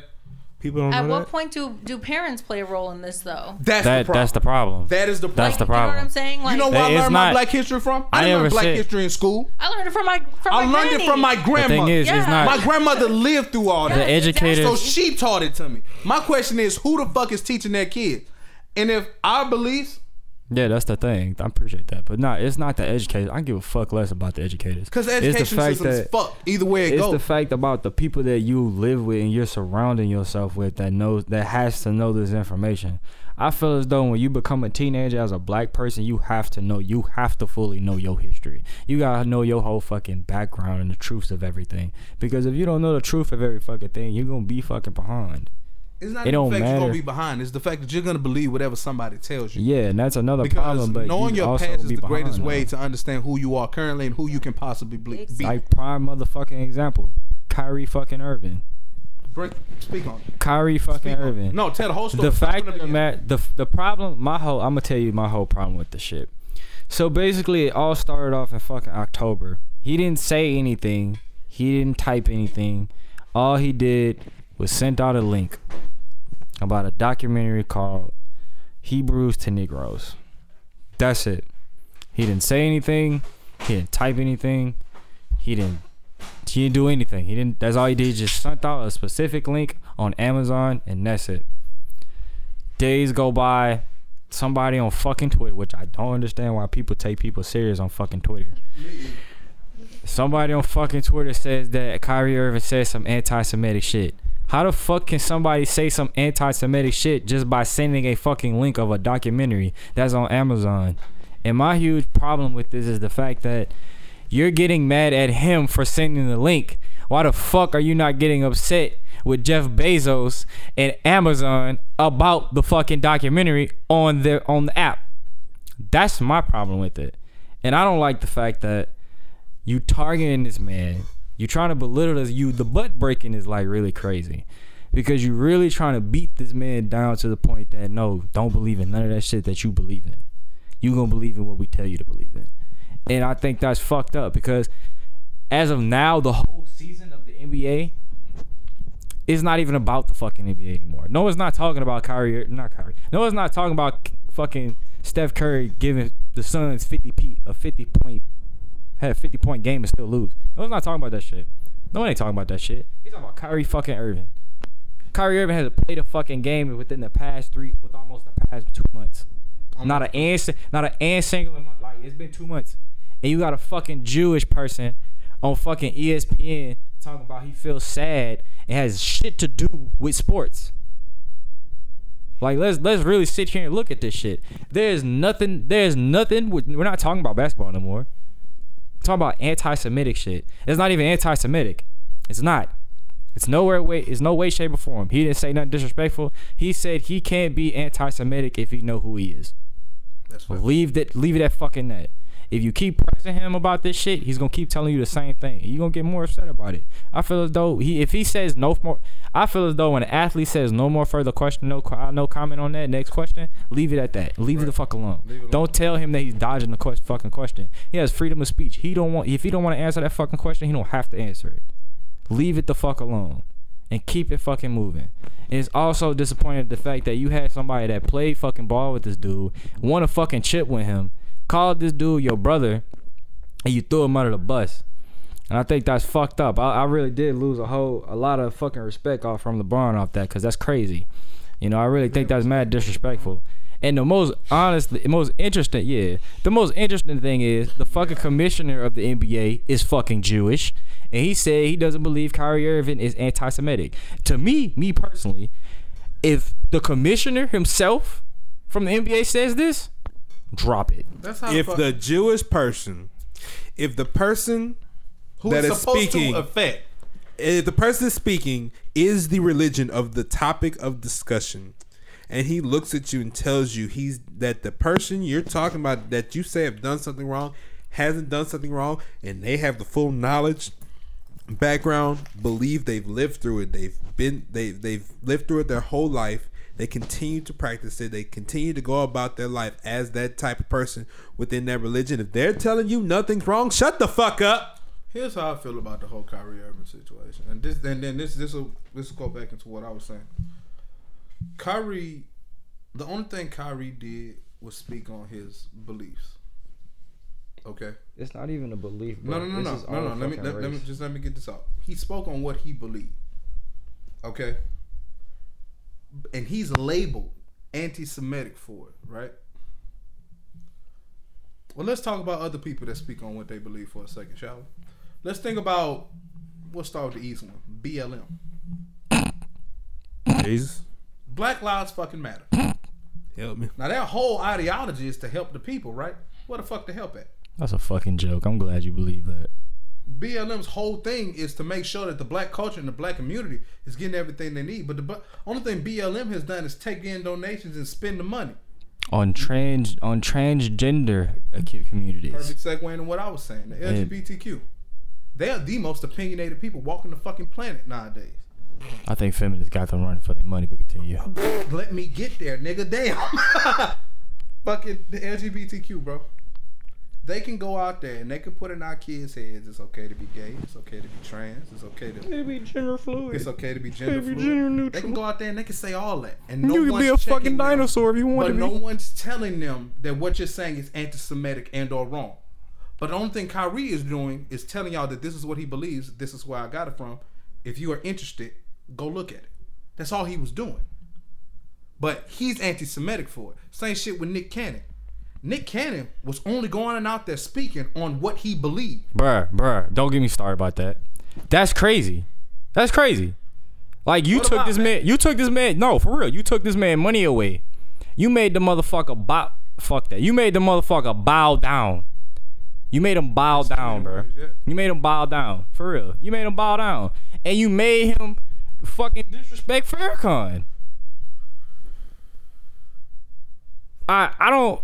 People don't At know what that. point do do parents play a role in this though? That's That the problem. that's the problem. that is the problem. That's the You know what. I'm saying? Like, You know where I It's learned my black history from? I I didn't learn black said- history in school. I learned it from my from I my learned it from my grandmother. the thing is, Yeah. it's not my grandmother lived through all the that. educators. So she taught it to me. My question is, who the fuck is teaching their kids? And if our beliefs, Yeah, that's the thing. I appreciate that, but nah, it's not the educators. I give a fuck less about the educators. because the It's the education fact system is that- fucked either way it goes. it's goes. the fact about the people that you live with and you're surrounding yourself with that knows that has to know this information. I feel as though when you become a teenager as a black person, you have to know, you have to fully know your history. You gotta know your whole fucking background and the truths of everything. Because if you don't know the truth of every fucking thing, you're gonna be fucking behind. It's not it the don't fact you're matter. gonna be behind. It's the fact that you're gonna believe whatever somebody tells you. Yeah, and that's another Because problem. But knowing you your also past is be the greatest behind, way though. to understand who you are currently and who you can possibly be. be. Like prime motherfucking example, Kyrie fucking Irving. Bring, speak on. Kyrie fucking Speak on. Irving. No, tell the whole story. the fact from of the matter, the the problem, my whole, I'm gonna tell you my whole problem with the shit. So basically, it all started off in fucking October. He didn't say anything. He didn't type anything. All he did was sent out a link about a documentary called Hebrews to Negroes. That's it. He didn't say anything. He didn't type anything. He didn't. He didn't do anything. He didn't. That's all he did. Just sent out a specific link on Amazon, and that's it. Days go by. Somebody on fucking Twitter, which I don't understand why people take people serious on fucking Twitter. Somebody on fucking Twitter says that Kyrie Irving said some anti-Semitic shit. How the fuck can somebody say some anti-Semitic shit just by sending a fucking link of a documentary that's on Amazon? And my huge problem with this is the fact that you're getting mad at him for sending the link. Why the fuck are you not getting upset with Jeff Bezos and Amazon about the fucking documentary on their on the app? That's my problem with it. And I don't like the fact that you targeting this man. You trying to belittle this. You the butt breaking is like really crazy. Because you're really trying to beat this man down to the point that no, don't believe in none of that shit that you believe in. You gonna believe in what we tell you to believe in. And I think that's fucked up because as of now, the whole season of the NBA is not even about the fucking NBA anymore. No one's not talking about Kyrie, not Kyrie. No one's not talking about fucking Steph Curry giving the Suns 50 p a 50 point had a 50 point game and still lose. No one's not talking about that shit. No one ain't talking about that shit. He's talking about Kyrie fucking Irving. Kyrie Irving has played a fucking game within the past three, with almost the past two months. Not an ant, not an ant single month. Like it's been two months, and you got a fucking Jewish person on fucking ESPN talking about he feels sad and has shit to do with sports. Like let's let's really sit here and look at this shit. There's nothing. There's nothing. We're not talking about basketball no more. We're talking about anti-Semitic shit. It's not even anti-Semitic. It's not. It's nowhere way. It's no way, shape, or form. He didn't say nothing disrespectful. He said he can't be anti-Semitic if he know who he is. That's. Leave that. Leave it at fucking that. If you keep pressing him about this shit, he's gonna keep telling you the same thing. You gonna get more upset about it. I feel as though he, if he says no more, I feel as though when an athlete says no more further question, no, no comment on that. Next question, leave it at that. Leave it the fuck alone. Alone. Don't tell him that he's dodging the quest, fucking question. He has freedom of speech. He don't want. If he don't want to answer that fucking question, he don't have to answer it. Leave it the fuck alone and keep it fucking moving. And it's also disappointing the fact that you had somebody that played fucking ball with this dude, won a fucking chip with him, called this dude your brother, and you threw him under the bus. And I think that's fucked up. I, I really did lose a whole a lot of fucking respect off from LeBron off that because that's crazy. You know, I really think that's mad disrespectful. And the most honest, the most interesting, yeah, the most interesting thing is the fucking commissioner of the NBA is fucking Jewish, and he said he doesn't believe Kyrie Irving is anti-Semitic. To me, me personally, if the commissioner himself from the NBA says this, drop it. That's how if fuck- the Jewish person, if the person who that is is supposed speaking- to affect. if the person is speaking is the religion of the topic of discussion and he looks at you and tells you he's that the person you're talking about that you say have done something wrong hasn't done something wrong and they have the full knowledge background believe they've lived through it they've been they they've lived through it their whole life they continue to practice it they continue to go about their life as that type of person within that religion if they're telling you nothing's wrong shut the fuck up Here's how I feel about the whole Kyrie Irving situation, and this, and then this, this will, this will go back into what I was saying. Kyrie, the only thing Kyrie did was speak on his beliefs. Okay. It's not even a belief. No, no, no, no, no, no. Let me, let, let me just let me get this out. He spoke on what he believed. Okay. And he's labeled anti-Semitic for it, right? Well, let's talk about other people that speak on what they believe for a second, shall we? Let's think about. We'll start with the easy one. BLM. Jesus, Black Lives fucking matter. help me. Now that whole ideology is to help the people, right? What the fuck to help at? That's a fucking joke. I'm glad you believe that. BLM's whole thing is to make sure that the black culture and the black community is getting everything they need. But the only thing BLM has done is take in donations and spend the money. On trans on transgender uh, communities. Perfect segue into what I was saying. The LGBTQ. They are the most opinionated people walking the fucking planet nowadays. I think feminists got them running for their money, but continue. Let me get there, nigga. Damn. fucking the LGBTQ, bro. They can go out there and they can put in our kids' heads it's okay to be gay, it's okay to be trans, it's okay to be gender fluid. It's okay to be gender fluid. gender They neutral. can go out there and they can say all that, and no you can one's be a fucking them. if you want But to no one's telling them that what you're saying is anti-Semitic and or wrong. But the only thing Kyrie is doing is telling y'all that this is what he believes. This is where I got it from. If you are interested, go look at it. That's all he was doing. But he's anti-Semitic for it. Same shit with Nick Cannon. Nick Cannon was only going and out there speaking on what he believed. Bruh, bruh, don't get me started about that. That's crazy. That's crazy. Like you What took about this man, you took this man. No, for real, you took this man money away. You made the motherfucker bow. Fuck that. You made the motherfucker bow down. You made him bow down, bro. yeah. You made him bow down. For real. You made him bow down, and you made him fucking disrespect Farrakhan. I I don't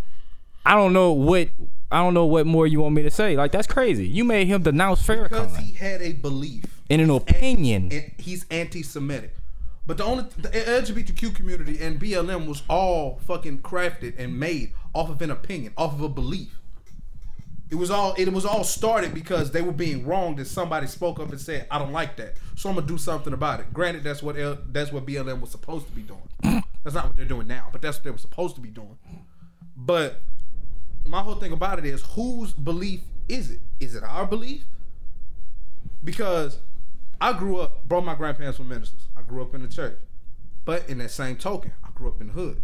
I don't know what I don't know what more you want me to say. Like that's crazy. You made him denounce Farrakhan Because he had a belief. in an opinion. anti- he's anti-Semitic. But the only the LGBTQ community and BLM was all fucking crafted and made off of an opinion, off of a belief. It was all it was all started because they were being wronged and somebody spoke up and said, "I don't like that, so I'm gonna do something about it." Granted, that's what L, that's what BLM was supposed to be doing. That's not what they're doing now, but that's what they were supposed to be doing. But my whole thing about it is, whose belief is it? Is it our belief? Because I grew up, bro, my grandparents were ministers. I grew up in the church. But in that same token, I grew up in the hood.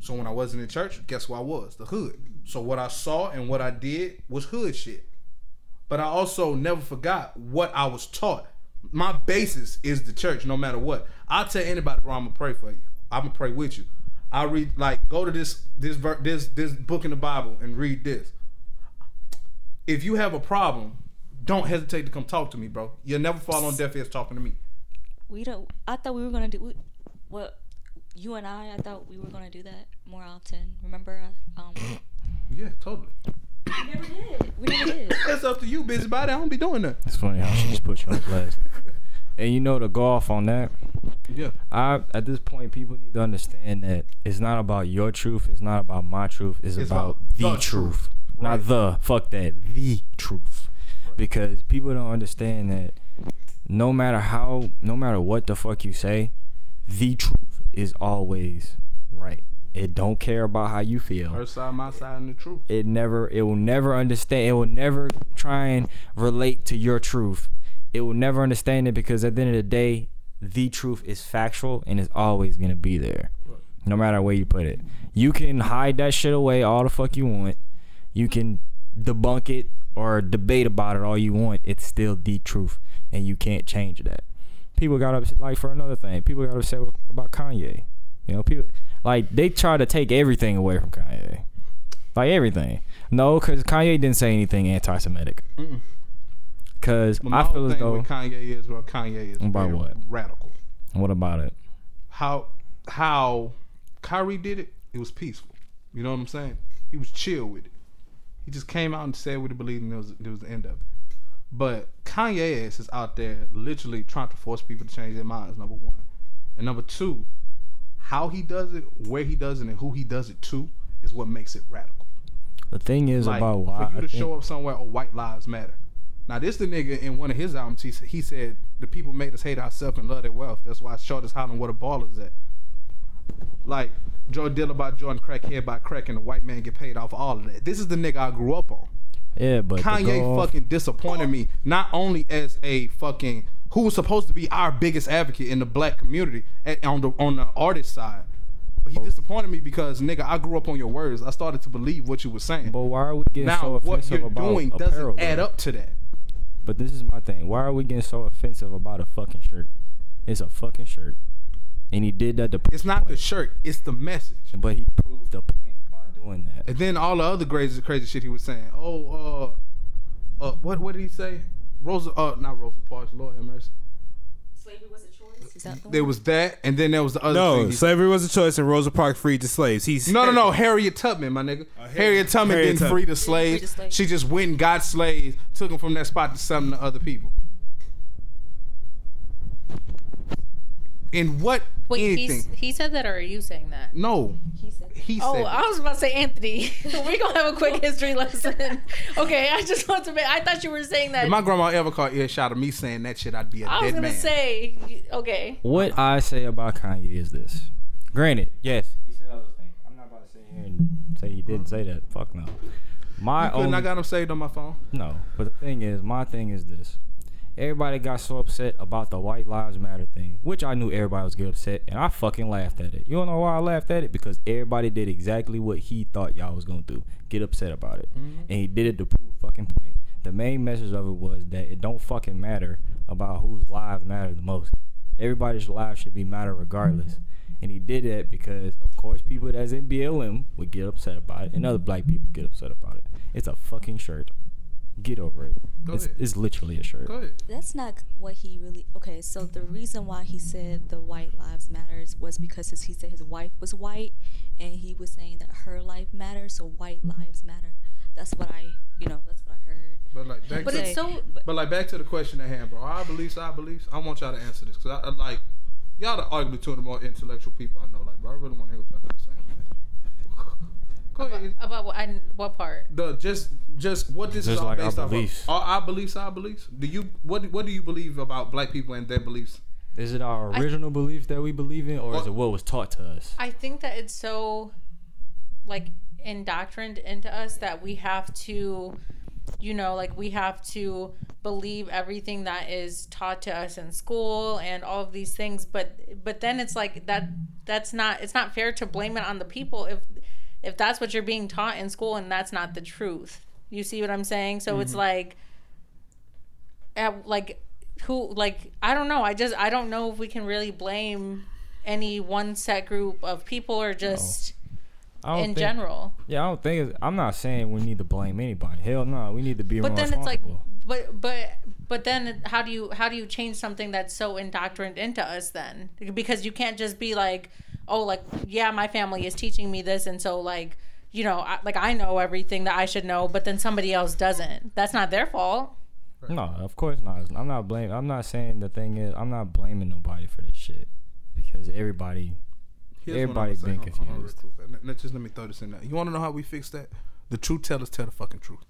So when I wasn't in church, guess where I was? The hood. So what I saw and what I did was hood shit. But I also never forgot what I was taught. My basis is the church, no matter what. I'll tell anybody, bro, I'm gonna pray for you. I'm gonna pray with you. I read like go to this this ver- this this book in the Bible and read this. If you have a problem, don't hesitate to come talk to me, bro. You'll never fall on deaf ears talking to me. We don't. I thought we were gonna do. We, what? You and I. I thought we were gonna do that more often. Remember? Um, Yeah, totally. we never did. We never did. That's up to you, busybody. I don't be doing that. It's funny how she just put you on blast. and you know to go off on that. Yeah. I at this point people need to understand that it's not about your truth, it's not about my truth, it's, It's about, about the, the truth. truth. Not the fuck that, the truth. Because people don't understand that no matter how no matter what the fuck you say, the truth is always right. It don't care about how you feel Her side, my side, and the truth. it never it will never understand it will never try and relate to your truth it will never understand it because at the end of the day the truth is factual and is always going to be there. No matter where you put it. You can hide that shit away all the fuck you want. You can debunk it or debate about it all you want. It's still the truth and you can't change that. People got upset like for another thing people got upset about kanye. You know people like they try to take everything away from kanye. Like everything. No, because Kanye didn't say anything anti-Semitic. Mm-mm. Because I feel as though. with Kanye is well, Kanye is About what? radical. What about it? How how Kyrie did it? It was peaceful. You know what I'm saying? He was chill with it. He just came out and said what he believed, and it was it was the end of it. But Kanye ass is out there literally trying to force people to change their minds. Number one, and number two, how he does it, where he does it, and who he does it to is what makes it radical. The thing is Like about why for you I to think, show up somewhere, oh, white lives matter. Now this the nigga in one of his albums. He he said the people made us hate ourselves and love their wealth. That's why short is hollering where the ball is at. Like Joe Dill about Jordan crackhead by crack and the white man get paid off all of that. This is the nigga I grew up on. Yeah, but Kanye fucking disappointed me not only as a fucking who was supposed to be our biggest advocate in the black community at, on the on the artist side. But he disappointed me because nigga, I grew up on your words. I started to believe what you were saying. But why are we getting now so what you're about doing apparel? doesn't add up to that. But this is my thing. Why are we getting so offensive about a fucking shirt? It's a fucking shirt, and he did that to. prove It's a not the point. shirt, it's the message. But he proved the point by doing that. And then all the other crazy crazy shit he was saying. Oh, uh, uh, what what did he say? Rosa, uh, not Rosa Parks. Lord have mercy. Slavery was a choice. Is that the There one? was that, and then there was the other. No, thing slavery was a choice, and Rosa Parks freed the slaves. He's No, no, no. Harriet Tubman, my nigga. Uh, Harriet Tubman Harriet didn't Tubman. free the slaves. the slaves. She just went and got slaves, took them from that spot to sell them to other people. In what Wait, anything? he's, he said that, or are you saying that? no, He said that. he Oh, said. I was about to say Anthony. We're gonna have a quick history lesson. okay, I just want to make. I thought you were saying that. if my grandma ever caught earshot of me saying that shit, I'd be a I dead man. I was gonna man. say. Okay. What I say about Kanye is this. Granted, yes, he said all those things. I'm not about to sit here and say he didn't say that. Fuck no. My You couldn't, only I got him saved on my phone. No, but the thing is, my thing is this. Everybody got so upset about the White Lives Matter thing, which I knew everybody was get upset, and I fucking laughed at it. You don't know why I laughed at it? Because everybody did exactly what he thought y'all was gonna do. Get upset about it. Mm-hmm. And he did it to prove fucking point. The main message of it was that it don't fucking matter about whose lives matter the most. Everybody's lives should be matter regardless. Mm-hmm. And he did that because, of course, people that's in BLM would get upset about it, and other black people get upset about it. It's a fucking shirt. Get over it. Go It's, ahead. it's literally a shirt. Go ahead. That's not what he really. Okay, so the reason why he said the white lives matters was because his, he said his wife was white, and he was saying that her life matters, so white lives matter. That's what I, you know, that's what I heard. But like back But to it's so. But like back to the question at hand, bro. Our beliefs, our beliefs. I want y'all to answer this because I, I like y'all to arguably two of the more intellectual people I know. Like, bro, I really want to hear what y'all got to say. On that. Go ahead. About what? I, what part? The just just what this is all like our based off beliefs. of. Are our beliefs our beliefs? Do you what what do you believe about black people and their beliefs? Is it our original beliefs that we believe in, or is it what was taught to us? I think that it's so like indoctrined into us that we have to you know like we have to believe everything that is taught to us in school and all of these things but but then it's like that that's not it's not fair to blame it on the people if if that's what you're being taught in school and that's not the truth. You see what i'm saying? So it's mm-hmm. like at, like who like i don't know. I just i don't know if we can really blame any one set group of people or just don't in think- general. Yeah, I don't think. It's, I'm not saying we need to blame anybody. Hell no, we need to be but then it's like but but but then how do you how do you change something that's so indoctrined into us then? Because you can't just be like oh like yeah my family is teaching me this and so like you know I, like i know everything that i should know but then somebody else doesn't that's not their fault No, of course not. I'm not blaming. I'm not saying the thing is. I'm not blaming nobody for this shit because everybody. Here's Everybody I'ma been Hold on, hold on confused. Let- let- just let me throw this in there. You want to know how we fix that? The truth tellers tell the fucking truth.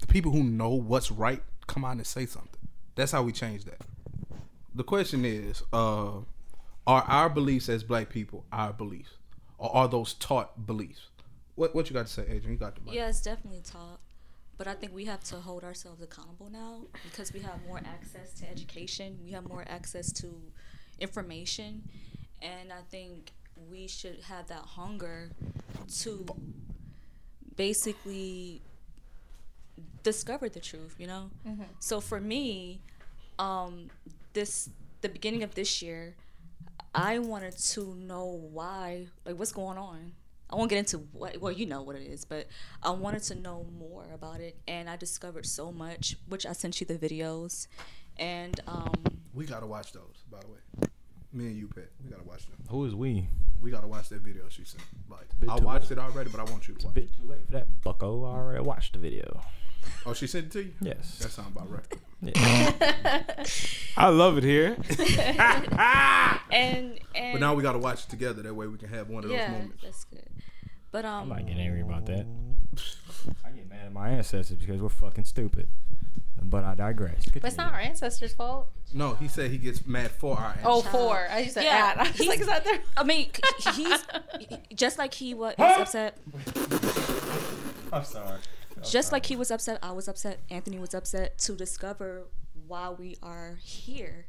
The people who know what's right come out and say something. That's how we change that. The question is, uh, are our beliefs as black people our beliefs, or are those taught beliefs? What what you got to say, Adrian? You got the mic. Yeah, it's definitely taught. But I think we have to hold ourselves accountable now because we have more access to education, we have more access to information, and I think we should have that hunger to basically discover the truth, you know? So for me, um, this the beginning of this year, I wanted to know why, like what's going on. I won't get into what, well, you know what it is, but I wanted to know more about it, and I discovered so much, which I sent you the videos, and um, We gotta watch those, by the way. Me and you, Pat. We gotta watch them. Who is we? We gotta watch that video she sent. Like, I watched late. it already, but I want you to watch. it. Bit too late for that, Bucko. I already watched the video. Oh, she sent it to you. Yes. That sounds about right. Yeah. I love it here. and and But now we gotta watch it together. That way we can have one of those yeah, moments. that's good. But um, I'm not getting angry about that. I get mad at my ancestors because we're fucking stupid. But I digress. But it's not our ancestors' fault. No, he said he gets mad for our Oh, ancestors. four. I just said Yeah, at. I was he's- like, is that there? I mean, he's just like he was upset. I'm sorry. Just like he was upset, I was upset. Anthony was upset to discover why we are here,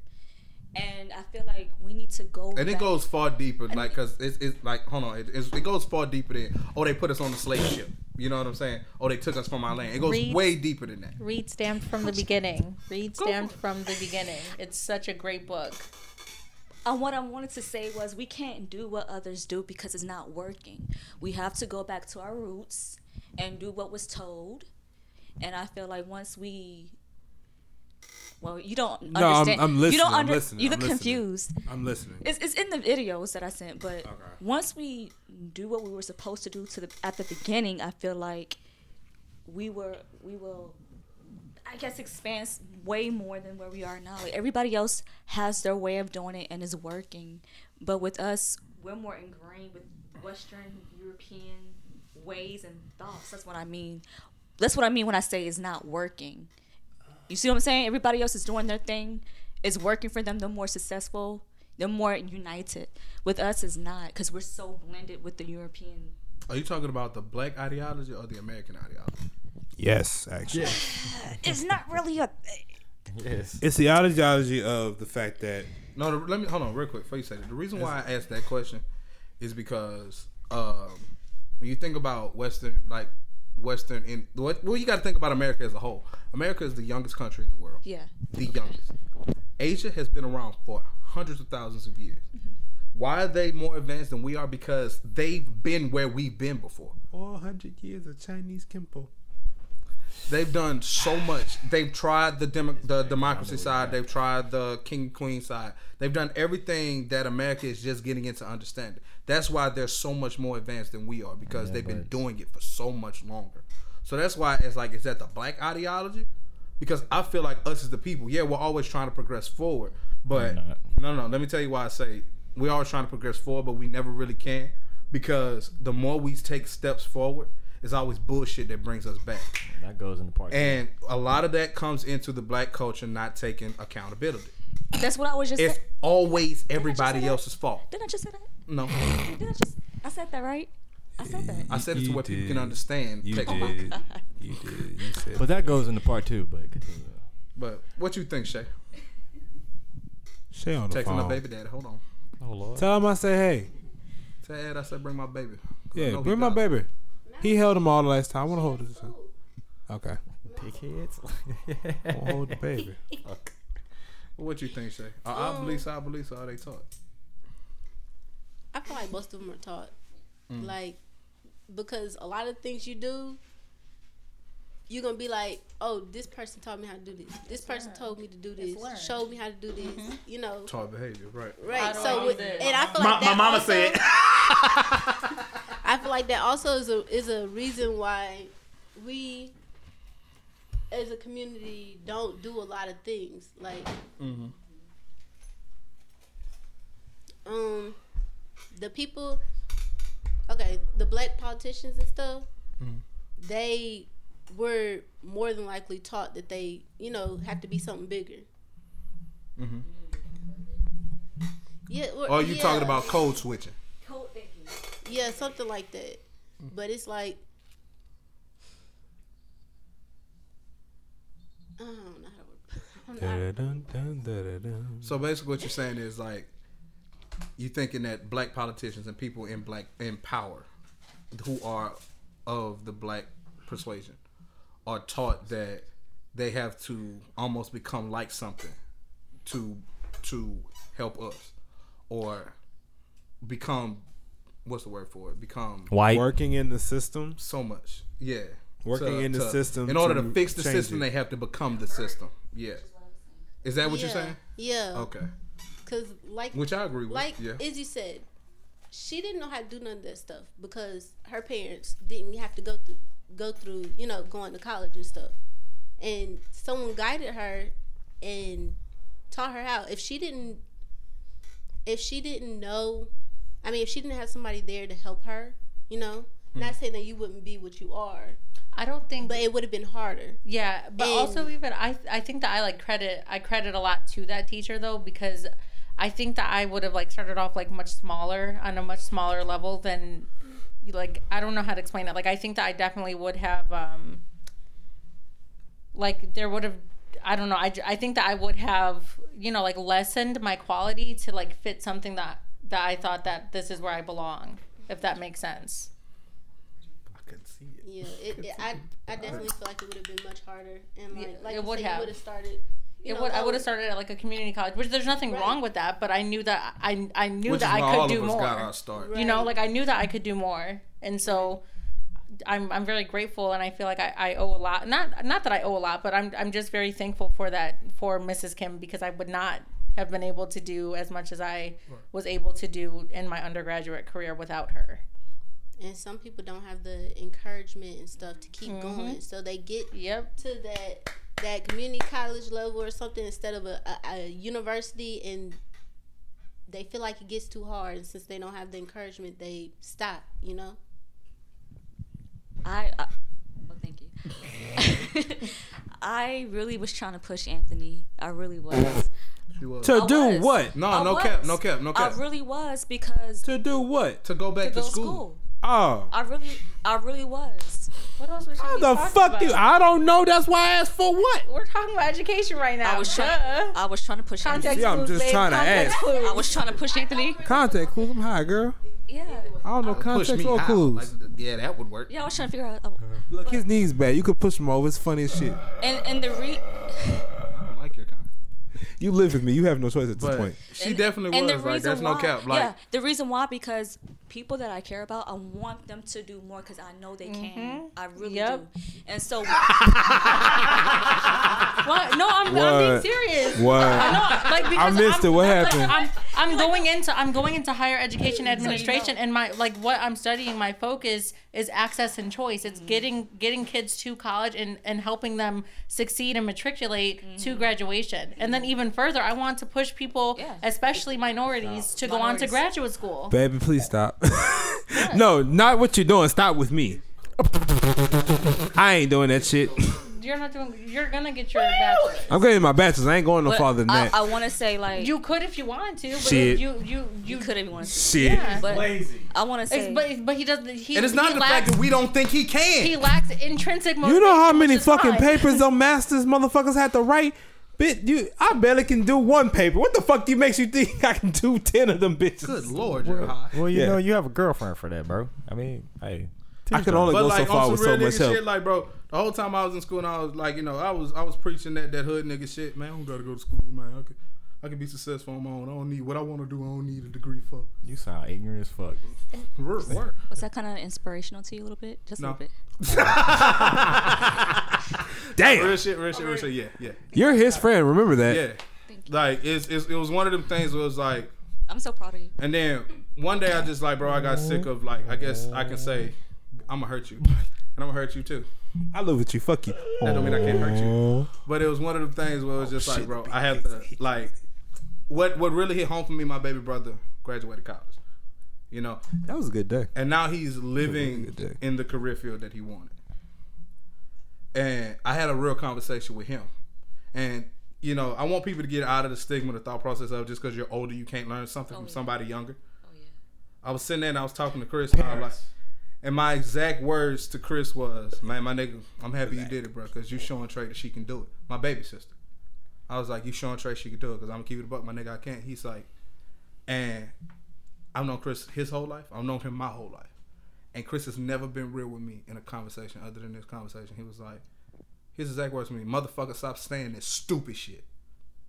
and I feel like we need to go. And it goes far deeper, like, cause it's, it's like, hold on, it, it's, it goes far deeper than, oh, they put us on the slave ship. You know what I'm saying? Oh, they took us from our land. It goes Read. way deeper than that. Read stamped from the beginning. Read stamped from the beginning. It's such a great book. And what I wanted to say was we can't do what others do because it's not working. We have to go back to our roots and do what was told. And I feel like once we well, you don't No, I'm- understand. I'm listening, You don't I'm under, listening, You I'm look listening. confused. I'm listening. It's, it's in the videos that I sent, but Okay. once we do what we were supposed to do to the at the beginning, I feel like we were we will I guess expand way more than where we are now. Like everybody else has their way of doing it and is working, but with us, we're more ingrained with Western European ways and thoughts. That's what I mean. That's what I mean when I say it's not working. You see what I'm saying? Everybody else is doing their thing. It's working for them. They're more successful. They're more united. With us, it's not because we're so blended with the European. Are you talking about the black ideology or the American ideology? Yes, actually. It's not really a. Yes. It's the ideology of the fact that No, the, let me hold on real quick before you say that. The reason why I asked that question is because um, when you think about Western, like Western, in what well, you got to think about America as a whole. America is the youngest country in the world. Yeah. the youngest. Asia has been around for hundreds of thousands of years. Mm-hmm. Why are they more advanced than we are? Because they've been where we've been before. 400 years of Chinese Kimpo. They've done so much. They've tried the demo- the democracy side. They've tried the king queen side. They've done everything that America is just getting into understanding. That's why they're so much more advanced than we are because Yeah, they've been but- doing it for so much longer. So that's why it's like is that the black ideology? Because I feel like us as the people, yeah, we're always trying to progress forward, but We're no, no. Let me tell you why I say we're always trying to progress forward, but we never really can because the more we take steps forward, it's always bullshit that brings us back. That goes into part. two. And a lot of that comes into the black culture not taking accountability. That's what I was just It's saying. always everybody else's fault. Didn't I just say that? No, Didn't I just? I said that right. I said that. I said it to what people can understand. You technically. did. You did. You said. But that goes into part two. But continue. But what you think, Shay? Shay on the Texting my phone. baby daddy. Hold on. Oh Lord. Tell him I say hey. Ted, I said bring my baby. Yeah, bring my baby. He held him all the last time. I want to hold this. Okay. Dickheads. I want to hold the baby. What you think, Shay? Are I believe, so. I believe, are they taught? I feel like most of them are taught. Mm. Like, because a lot of things you do, you're gonna be like, oh, this person taught me how to do this. This person told me to do this. learned. Showed me how to do this. You know, Taught behavior, right? right? So, with, and I feel My, like my that mama also, said. I feel like that also is a is a reason why we, as a community, don't do a lot of things. Like, hmm um, the people, okay, the black politicians and stuff, Mhm. they were more than likely taught that they, you know, have to be something bigger. Mm-hmm. Yeah. Or, Or Oh, you yeah, talking about code switching? code Yeah, something like that. But it's like, I don't know. I don't. So basically, what you're saying is like, you thinking that black politicians and people in black in power, who are of the black persuasion, are taught that they have to almost become like something to to help us, or become what's the word for it? Become White. Working in the system. so much. Yeah. Working in the system In order to to fix the system, it. they have to become the system. Yeah. Is that what yeah, you're saying? Yeah. Okay. Because like Which I agree with. like yeah. Izzy said, she didn't know how to do none of that stuff because her parents didn't have to go through go through you know going to college and stuff, and someone guided her and taught her how. If she didn't, if she didn't know, I mean, if she didn't have somebody there to help her, you know, Hmm. not saying that you wouldn't be what you are. I don't think but it would have been harder. Yeah, but And- also even I I think that I like credit I credit a lot to that teacher though because I think that I would have like started off like much smaller on a much smaller level than like I don't know how to explain it. Like I think that I definitely would have um like there would have I don't know. I, I think that I would have you know like lessened my quality to like fit something that that I thought that this is where I belong. If that makes sense. I couldn't see it. Yeah, it, it, I I definitely feel like it would have been much harder, and like Yeah, like it would said, have. you would have started. You It know, would, I would have started at like a community college, which there's nothing Right. wrong with that. But I knew that I I knew Which that why I all could do of us more. got our start. You know, like I knew that I could do more, and so I'm I'm very grateful, and I feel like I, I owe a lot. Not not that I owe a lot, but I'm I'm just very thankful for that for Mrs. Kim because I would not have been able to do as much as I was able to do in my undergraduate career without her. And some people don't have the encouragement and stuff to keep Mm-hmm. going, so they get Yep. to that that community college level or something instead of a, a, a university, and they feel like it gets too hard. And since they don't have the encouragement, they stop. You know. I, uh, I oh, thank you. I really was trying to push Anthony. I really was. Was. To I do was. what? No, I no was. cap, no cap, no cap. I really was because To do what? to go back to to, go school. school. Oh. I really, I really was. What else was she How the talking fuck you? about? I don't know. That's why I asked for what? We're talking about education right now. I was trying. I was trying to push Context Anthony. See, I'm just babe. trying to Context ask. clues. I was trying to push Anthony. Contact clues. I'm high, girl. Yeah. I don't know Push context or clues. Like, yeah, that would work. Yeah, I was trying to figure out. oh, Look, his knees bad. You could push him over. It's funny as shit. And and the re I like your kind. You live with me. You have no choice at this But point. she definitely and was. the Like, reason there's why, no cap. Like, yeah, the reason why because people that I care about, I want them to do more because I know they can. I really Yep. do. And so, What? No, I'm, I'm being serious. What? I know, like because missed I'm, it. What like, happened? I'm, I'm going into I'm going into higher education administration, know. and my like what I'm studying. My focus is access and choice. It's getting getting kids to college and and helping them succeed and matriculate to graduation, and then even further, I want to push people, Yeah. especially minorities, to go on to graduate school. Baby, please stop. No, not what you're doing. Stop with me. I ain't doing that shit. You're not doing. You're gonna get your bachelor's. I'm getting my bachelor's. I ain't going no but farther than I, that. I want to say like you, You could if you wanted to, but Shit. you you you you could if you want to. shit. Yeah. But Lazy. I want to say, It's- but but he doesn't. He, and it's he not the lacks, fact that we don't think he can. he lacks intrinsic motivation. You know how which many is fucking fine. papers them masters motherfuckers had to write? Bit you I barely can do one paper. What the fuck do you makes you think I can do ten of them bitches? Good lord, you're high. Well, you Yeah. know, you have a girlfriend for that, bro. I mean, hey. I can only But go like so far on with some so real much nigga help. shit, like bro, the whole time I was in school, and I was like, you know, I was I was preaching that that hood nigga shit, man. I don't gotta go to school, man. I could I can be successful on my own. I don't need what I want to do. I don't need a degree for. You sound ignorant as fuck. Work, work. was that kind of inspirational to you a little bit? Just a No. little bit. Damn, Real shit, real shit, real shit. Yeah, yeah, you're his friend. Remember that. yeah. Like it's, it's it was one of them things where it was like, I'm so proud of you. and then one day I just like, bro, I got sick of like, I guess I can say, I'm gonna hurt you, and I'm gonna hurt you too. I live with you. Fuck you. That don't mean I can't hurt you. But it was one of the things where it was just like, bro, I have to like, what what really hit home for me. My baby brother graduated college, you know, That was a good day. and now he's living good day. in the career field that he wanted. And I had a real conversation with him, and you know, I want people to get out of the stigma, the thought process of just because you're older, you can't learn something oh, from somebody younger. Oh yeah. I was sitting there and I was talking to Chris, and, I was like, and my exact words to Chris was, "Man, my nigga, I'm happy you did it, bro, because you showing Trey that she can do it." My baby sister. I was like, "You showing Trey she can do it?" Because I'm gonna keep it a buck, my nigga. I can't. He's like, and I've known Chris his whole life. I've known him my whole life, and Chris has never been real with me in a conversation other than this conversation. He was like, his exact words to me, "Motherfucker, stop saying this stupid shit."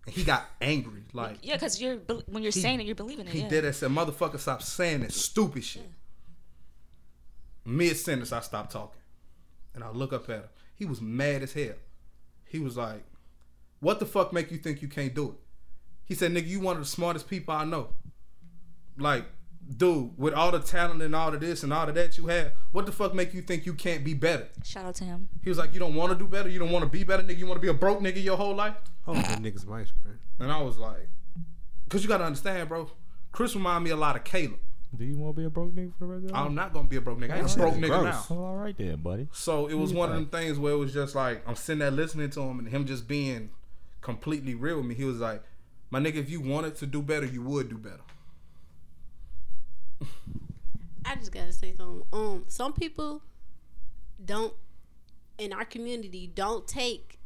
And he got angry, like. Yeah, because you're when you're He- saying it, you're believing it. He yeah. did it. Said, "Motherfucker, stop saying this stupid shit." Mid sentence, I stopped talking, and I look up at him. He was mad as hell. He was like, "What the fuck make you think you can't do it?" He said, "Nigga, you one of the smartest people I know. Like, dude, with all the talent and all of this and all of that you have, what the fuck make you think you can't be better?" Shout out to him. He was like, "You don't want to do better. You don't want to be better, nigga. You want to be a broke nigga your whole life." Oh, that niggas my screen. And I was like, because you got to understand, bro. Chris remind me a lot of Caleb. Do you want to be a broke nigga for the rest of your life? I'm not gonna be a broke nigga. I ain't a broke nigga is now. Well, all right then, buddy. So it was one of them things where it was just like I'm sitting there listening to him and him just being completely real with me. He was like, "My nigga, if you wanted to do better, you would do better." I just gotta say something. Um, some people don't in our community don't take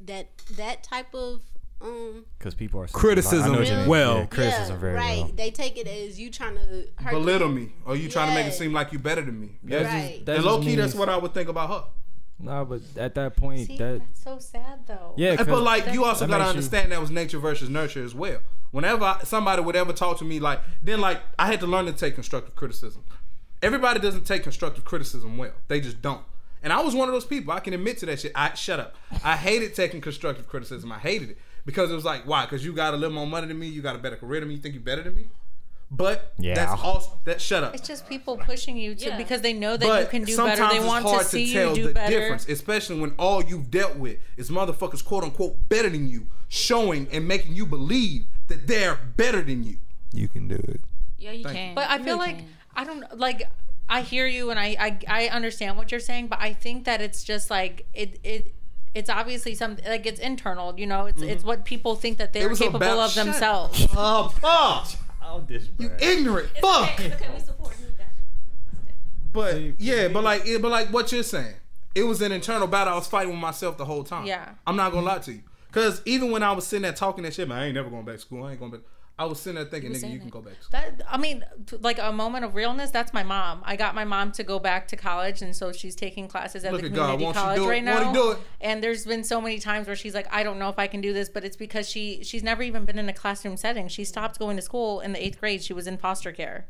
that that type of um Because people are Criticism I know what you mean. well. Yeah, criticism yeah, very right. well. They take it as you trying to hurt Belittle me, or you trying to make it seem like you better than me. That's Right. just, that And low key, that's what I would think about her. Nah, but at that point, See, that that's so sad though. yeah, But like, you also gotta makes you- understand that was nature versus nurture as well. Whenever I, somebody would ever talk to me, like then like I had to learn to take constructive criticism. Everybody doesn't take constructive criticism well. They just don't. And I was one of those people. I can admit to that shit. I shut up. I hated taking constructive criticism. I hated it because it was like, why? Because you got a little more money than me. You got a better career than me. You think you're better than me? But Yeah. that's also that. Shut up. It's just people pushing you to Yeah. because they know that But you can do sometimes better. They it's want hard to see you tell do the better. difference, especially when all you've dealt with is motherfuckers quote unquote better than you, showing and making you believe that they're better than you. You can do it. Yeah, you Thank can. But I feel really like can. I don't like. I hear you and I, I I understand what you're saying, but I think that it's just like it it. It's obviously something like it's internal, you know. It's it's mm-hmm. what people think that they're capable about- of themselves. Oh, fuck! This You ignorant fuck! okay, we support you. But See, yeah, but like, yeah, but like what you're saying, it was an internal battle. I was fighting with myself the whole time. Yeah. I'm not gonna lie to you, cause even when I was sitting there talking that shit, man, I ain't never going back to school. I ain't going back. I was sitting there thinking, nigga, you can go back to school. That I mean, like a moment of realness. That's my mom. I got my mom to go back to college, and so she's taking classes at Look the God. community Won't college right now. And there's been so many times where she's like, I don't know if I can do this, but it's because she she's never even been in a classroom setting. She stopped going to school in the eighth grade. She was in foster care.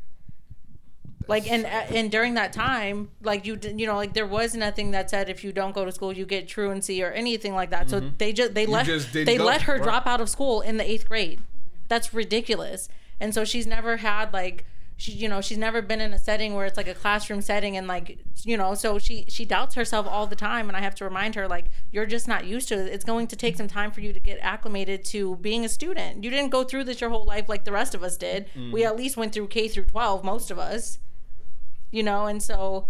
Like and and during that time, like you you know, like there was nothing that said if you don't go to school you get truancy or anything like that. So they just they let Mm-hmm. just they go, let her right. drop out of school in the eighth grade. That's ridiculous. And so she's never had like she you know she's never been in a setting where it's like a classroom setting and like you know so she she doubts herself all the time. And i have to remind her like you're just not used to it. It's going to take some time for you to get acclimated to being a student. You didn't go through this your whole life like the rest of us did. We mm. at least went through k through 12 most of us you know? And so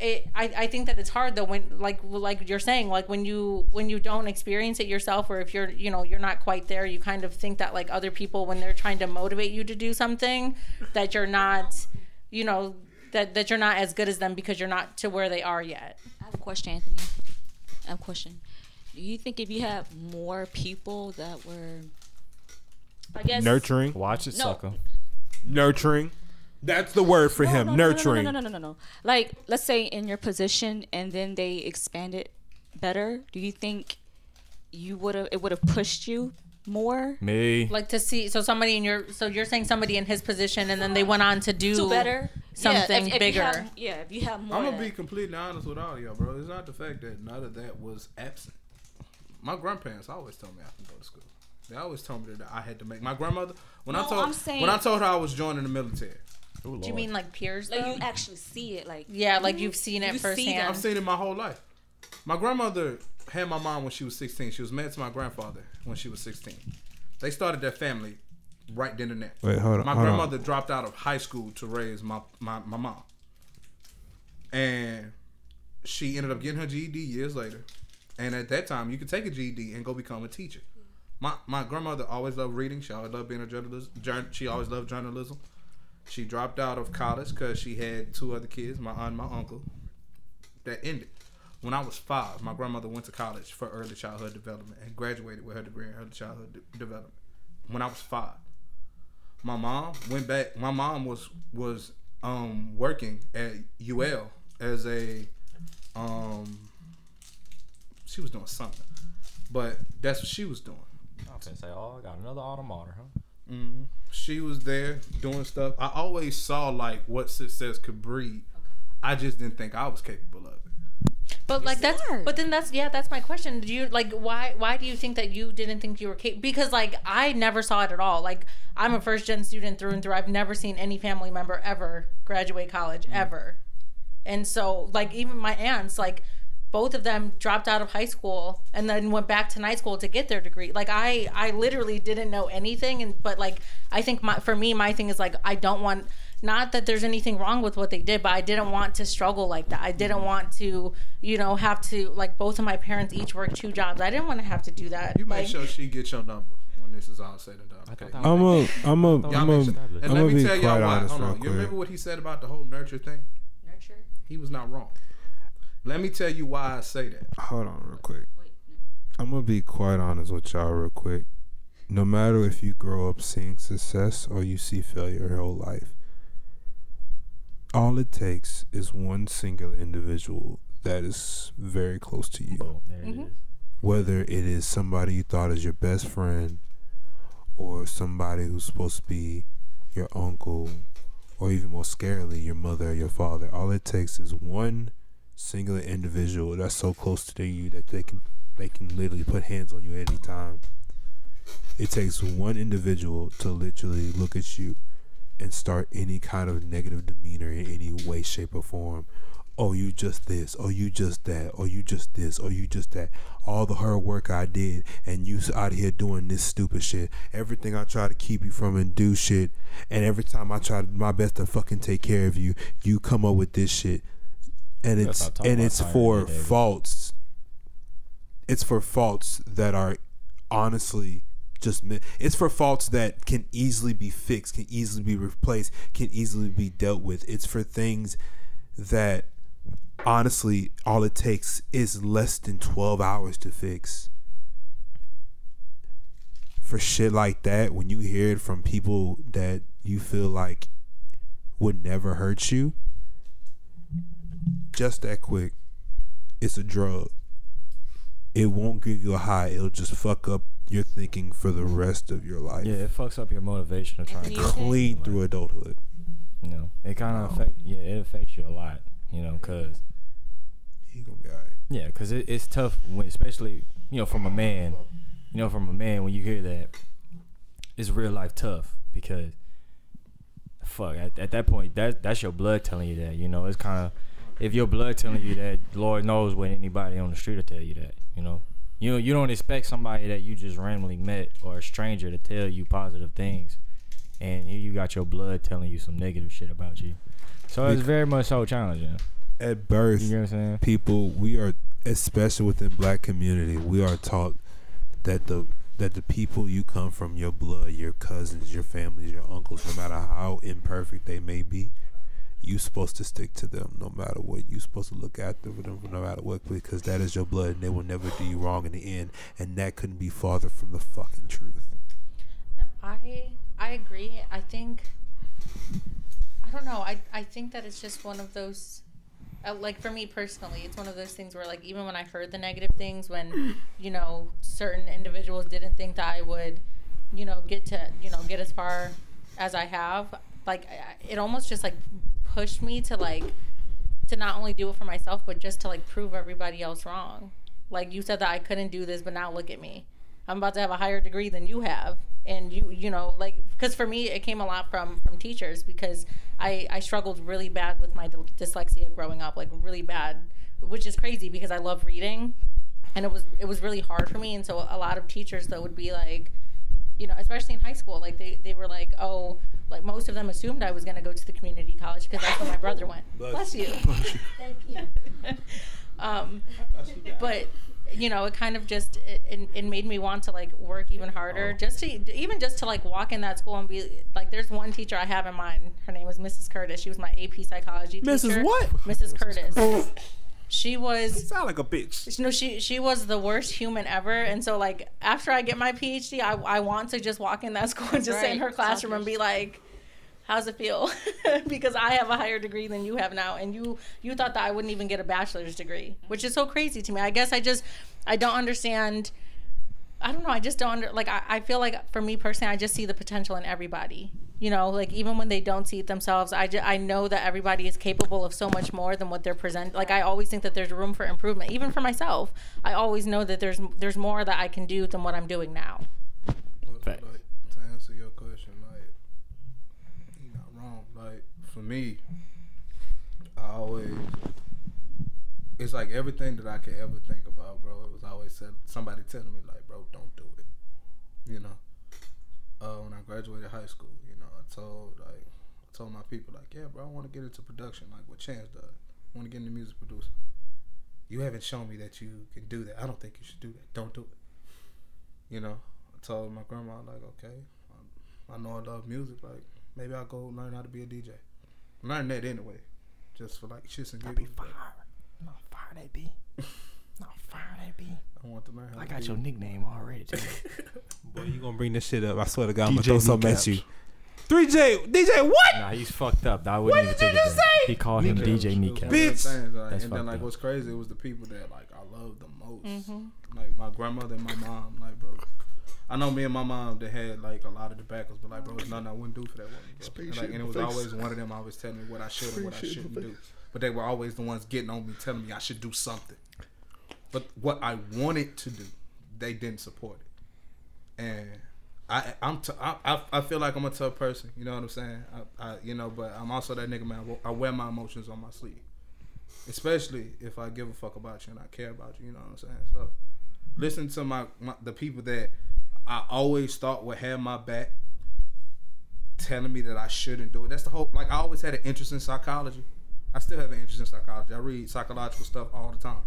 it, I, I think that it's hard though when like like you're saying like when you when you don't experience it yourself or if you're you know you're not quite there you kind of think that like other people when they're trying to motivate you to do something that you're not you know that that you're not as good as them because you're not to where they are yet I have a question, Anthony. I have a question. Do you think if you had more people that were, I guess, Nurturing. watch it, No. sucker. Nurturing. That's the word for No, him. no, no, no, Nurturing. No, no, no, no, no, no. Like, let's say in your position, and then they expand it better. Do you think you would have? It would have pushed you more Me. like to see so somebody in your so you're saying somebody in his position and then they went on to do to better something yeah, if, if bigger have, yeah, if you have more. I'm gonna be completely honest with all of y'all, bro. It's not the fact that none of that was absent. My grandparents always told me I can go to school. They always told me that I had to make. My grandmother, when I No, told I'm saying- when I told her I was joining the military, Ooh, do you mean like peers like though? you actually see it, like yeah like you've seen it You see firsthand I've seen it my whole life. My grandmother had my mom when she was 16. She was married to my grandfather when she was 16. They started their family right then and there. Wait, hold on. My hold on. grandmother dropped out of high school to raise my, my, my mom. And she ended up getting her GED years later. And at that time, you could take a GED and go become a teacher. My, my grandmother always loved reading. She always loved being a journalist. She always loved journalism. She dropped out of college because she had two other kids, my aunt and my uncle. That ended. When I was five, my grandmother went to college for early childhood development and graduated with her degree in early childhood de- development. When I was five, my mom went back. My mom was was um, working at UL as a um, she was doing something, but that's what she was doing. I was gonna say, oh, I got another automata, huh? Hmm She was there doing stuff. I always saw like what success could breed. I just didn't think I was capable of it. But like that's but then that's yeah that's my question. Do you like why why do you think that you didn't think you were capable? Because like I never saw it at all. Like I'm a first gen student through and through. I've never seen any family member ever graduate college ever. And so like even my aunts like both of them dropped out of high school and then went back to night school to get their degree. Like I I literally didn't know anything and but like I think my for me my thing is like I don't want not that there's anything wrong with what they did, but I didn't want to struggle like that. I didn't want to, you know, have to like both of my parents each work two jobs. I didn't want to have to do that. You like, make sure she gets your number when this is all said and done. Okay. I'm a, I'm a, Y'all I'm a, mentioned- I'm and let gonna me tell y'all quite why. Hold on. You remember what he said about the whole nurture thing? Nurture. He was not wrong. Let me tell you why I say that. Hold on, real quick. I'm gonna be quite honest with y'all real quick. No matter if you grow up seeing success or you see failure your whole life, all it takes is one single individual that is very close to you. Boom, there it Mhm. is. Whether it is somebody you thought is your best friend or somebody who's supposed to be your uncle or even more scarily your mother or your father, all it takes is one singular individual that's so close to you that they can they can literally put hands on you at any time. It takes one individual to literally look at you and start any kind of negative demeanor in any way, shape, or form. Oh, you just this, or you just that, or you just this, or you just that. All the hard work I did, and you out here doing this stupid shit. Everything I try to keep you from and do shit, and every time I try my best to fucking take care of you, you come up with this shit, and it's and it's for faults. It's for faults that are honestly just it's for faults that can easily be fixed, can easily be replaced, can easily be dealt with. It's for things that honestly all it takes is less than 12 hours to fix. For shit like that, when you hear it from people that you feel like would never hurt you, just that quick, it's a drug. It won't give you a high. It'll just fuck up your thinking for the rest of your life. Yeah, it fucks up your motivation to try and Anthony. Clean through adulthood. You know, it kind of affect. Yeah, it affects you a lot. You know, cause He gonna be alright. yeah, cause it, it's tough when, especially you know, from a man. You know, from a man when you hear that, it's real life tough because fuck at, at that point that that's your blood telling you that. You know, it's kind of if your blood telling you that, Lord knows what anybody on the street will tell you that. You know, you you don't expect somebody that you just randomly met or a stranger to tell you positive things, and here you got your blood telling you some negative shit about you. So it's very much so challenging. At birth, You know what I'm saying? people we are especially within black community we are taught that the that the people you come from your blood your cousins your families your uncles no matter how imperfect they may be you supposed to stick to them no matter what You're supposed to look after them no matter what because that is your blood and they will never do you wrong in the end and that couldn't be farther from the fucking truth No, I I agree. I think I don't know. I I think that it's just one of those uh, like for me personally, it's one of those things where like even when I heard the negative things when you know certain individuals didn't think that I would you know get to you know get as far as I have, like I- it almost just like pushed me to like to not only do it for myself but just to like prove everybody else wrong. Like you said that I couldn't do this, but now look at me. I'm about to have a higher degree than you have, and you you know like because for me it came a lot from from teachers because I I struggled really bad with my dys- dyslexia growing up, like really bad, which is crazy because I love reading, and it was it was really hard for me, and so a lot of teachers that would be like you know, especially in high school, like they, they were like, oh, like most of them assumed I was going to go to the community college because that's where my brother went. Bless, you. Thank you. um, but you know, it kind of just it, it, it made me want to like work even harder, just to even just to like walk in that school and be like, there's one teacher I have in mind. Her name was Mrs. Curtis. She was my AP psychology teacher. Mrs. what? Mrs. Curtis. She was sound like a bitch. You know she she was the worst human ever. And so like after i get my phd i, I want to just walk in that school and just sit in her classroom and be like how's it feel? Because i have a higher degree than you have now. And you you thought that i wouldn't even get a bachelor's degree which is so crazy to me. I guess i just i don't understand. I don't know. I just don't under like i, I feel like for me personally i just see the potential in everybody you know like even when they don't see it themselves i just, i know that everybody is capable of so much more than what they're present like i always think that there's room for improvement even for myself i always know that there's there's more that i can do than what i'm doing now But, like, to answer your question, like, you're not wrong. Like, for me, I always, it's like everything that I could ever think about, bro. It was always said, somebody telling me, like, bro, don't do it. You know? Uh, when I graduated high school, you know, I told, like, told my people like, yeah, bro, I want to get into production like what Chance does. I want to get into music producing. You haven't shown me that you can do that. I don't think you should do that. Don't do it. You know, I told my grandma like, okay, I, I know I love music. Like maybe I'll go learn how to be a DJ. Learn that anyway, just for like shits and giggles. but No, fire that B. No, fire that B. I want to learn how I to got be. your nickname already. Too. Boy, you gonna bring this shit up? I swear to God, I'm gonna DJ throw something at you. Three J, DJ, what? Nah, he's fucked up. I wouldn't even take it. there. He called him Kneecaps. DJ was Kneecap. Bitch. things, like, That's and then like up. what's crazy, it was the people that like I love the most. Mm-hmm. Like my grandmother and my mom. Like bro, I know me and my mom they had like a lot of tobaccos, but like bro, it's nothing I wouldn't do for that woman. Bro. And, shit like, in and it my was face. always one of them always telling me what I should and what I Spray shit in shouldn't my do. But they were always the ones getting on me, telling me I should do something. But what I wanted to do, they didn't support it. And I, I'm, t- I, I, I feel like I'm a tough person. You know what I'm saying? I, I, you know, but I'm also that nigga man. I wear my emotions on my sleeve, especially if I give a fuck about you and I care about you. You know what I'm saying? So, listen to my, my the people that I always thought would have my back, telling me that I shouldn't do it. That's the whole. Like I always had an interest in psychology. I still have an interest in psychology. I read psychological stuff all the time.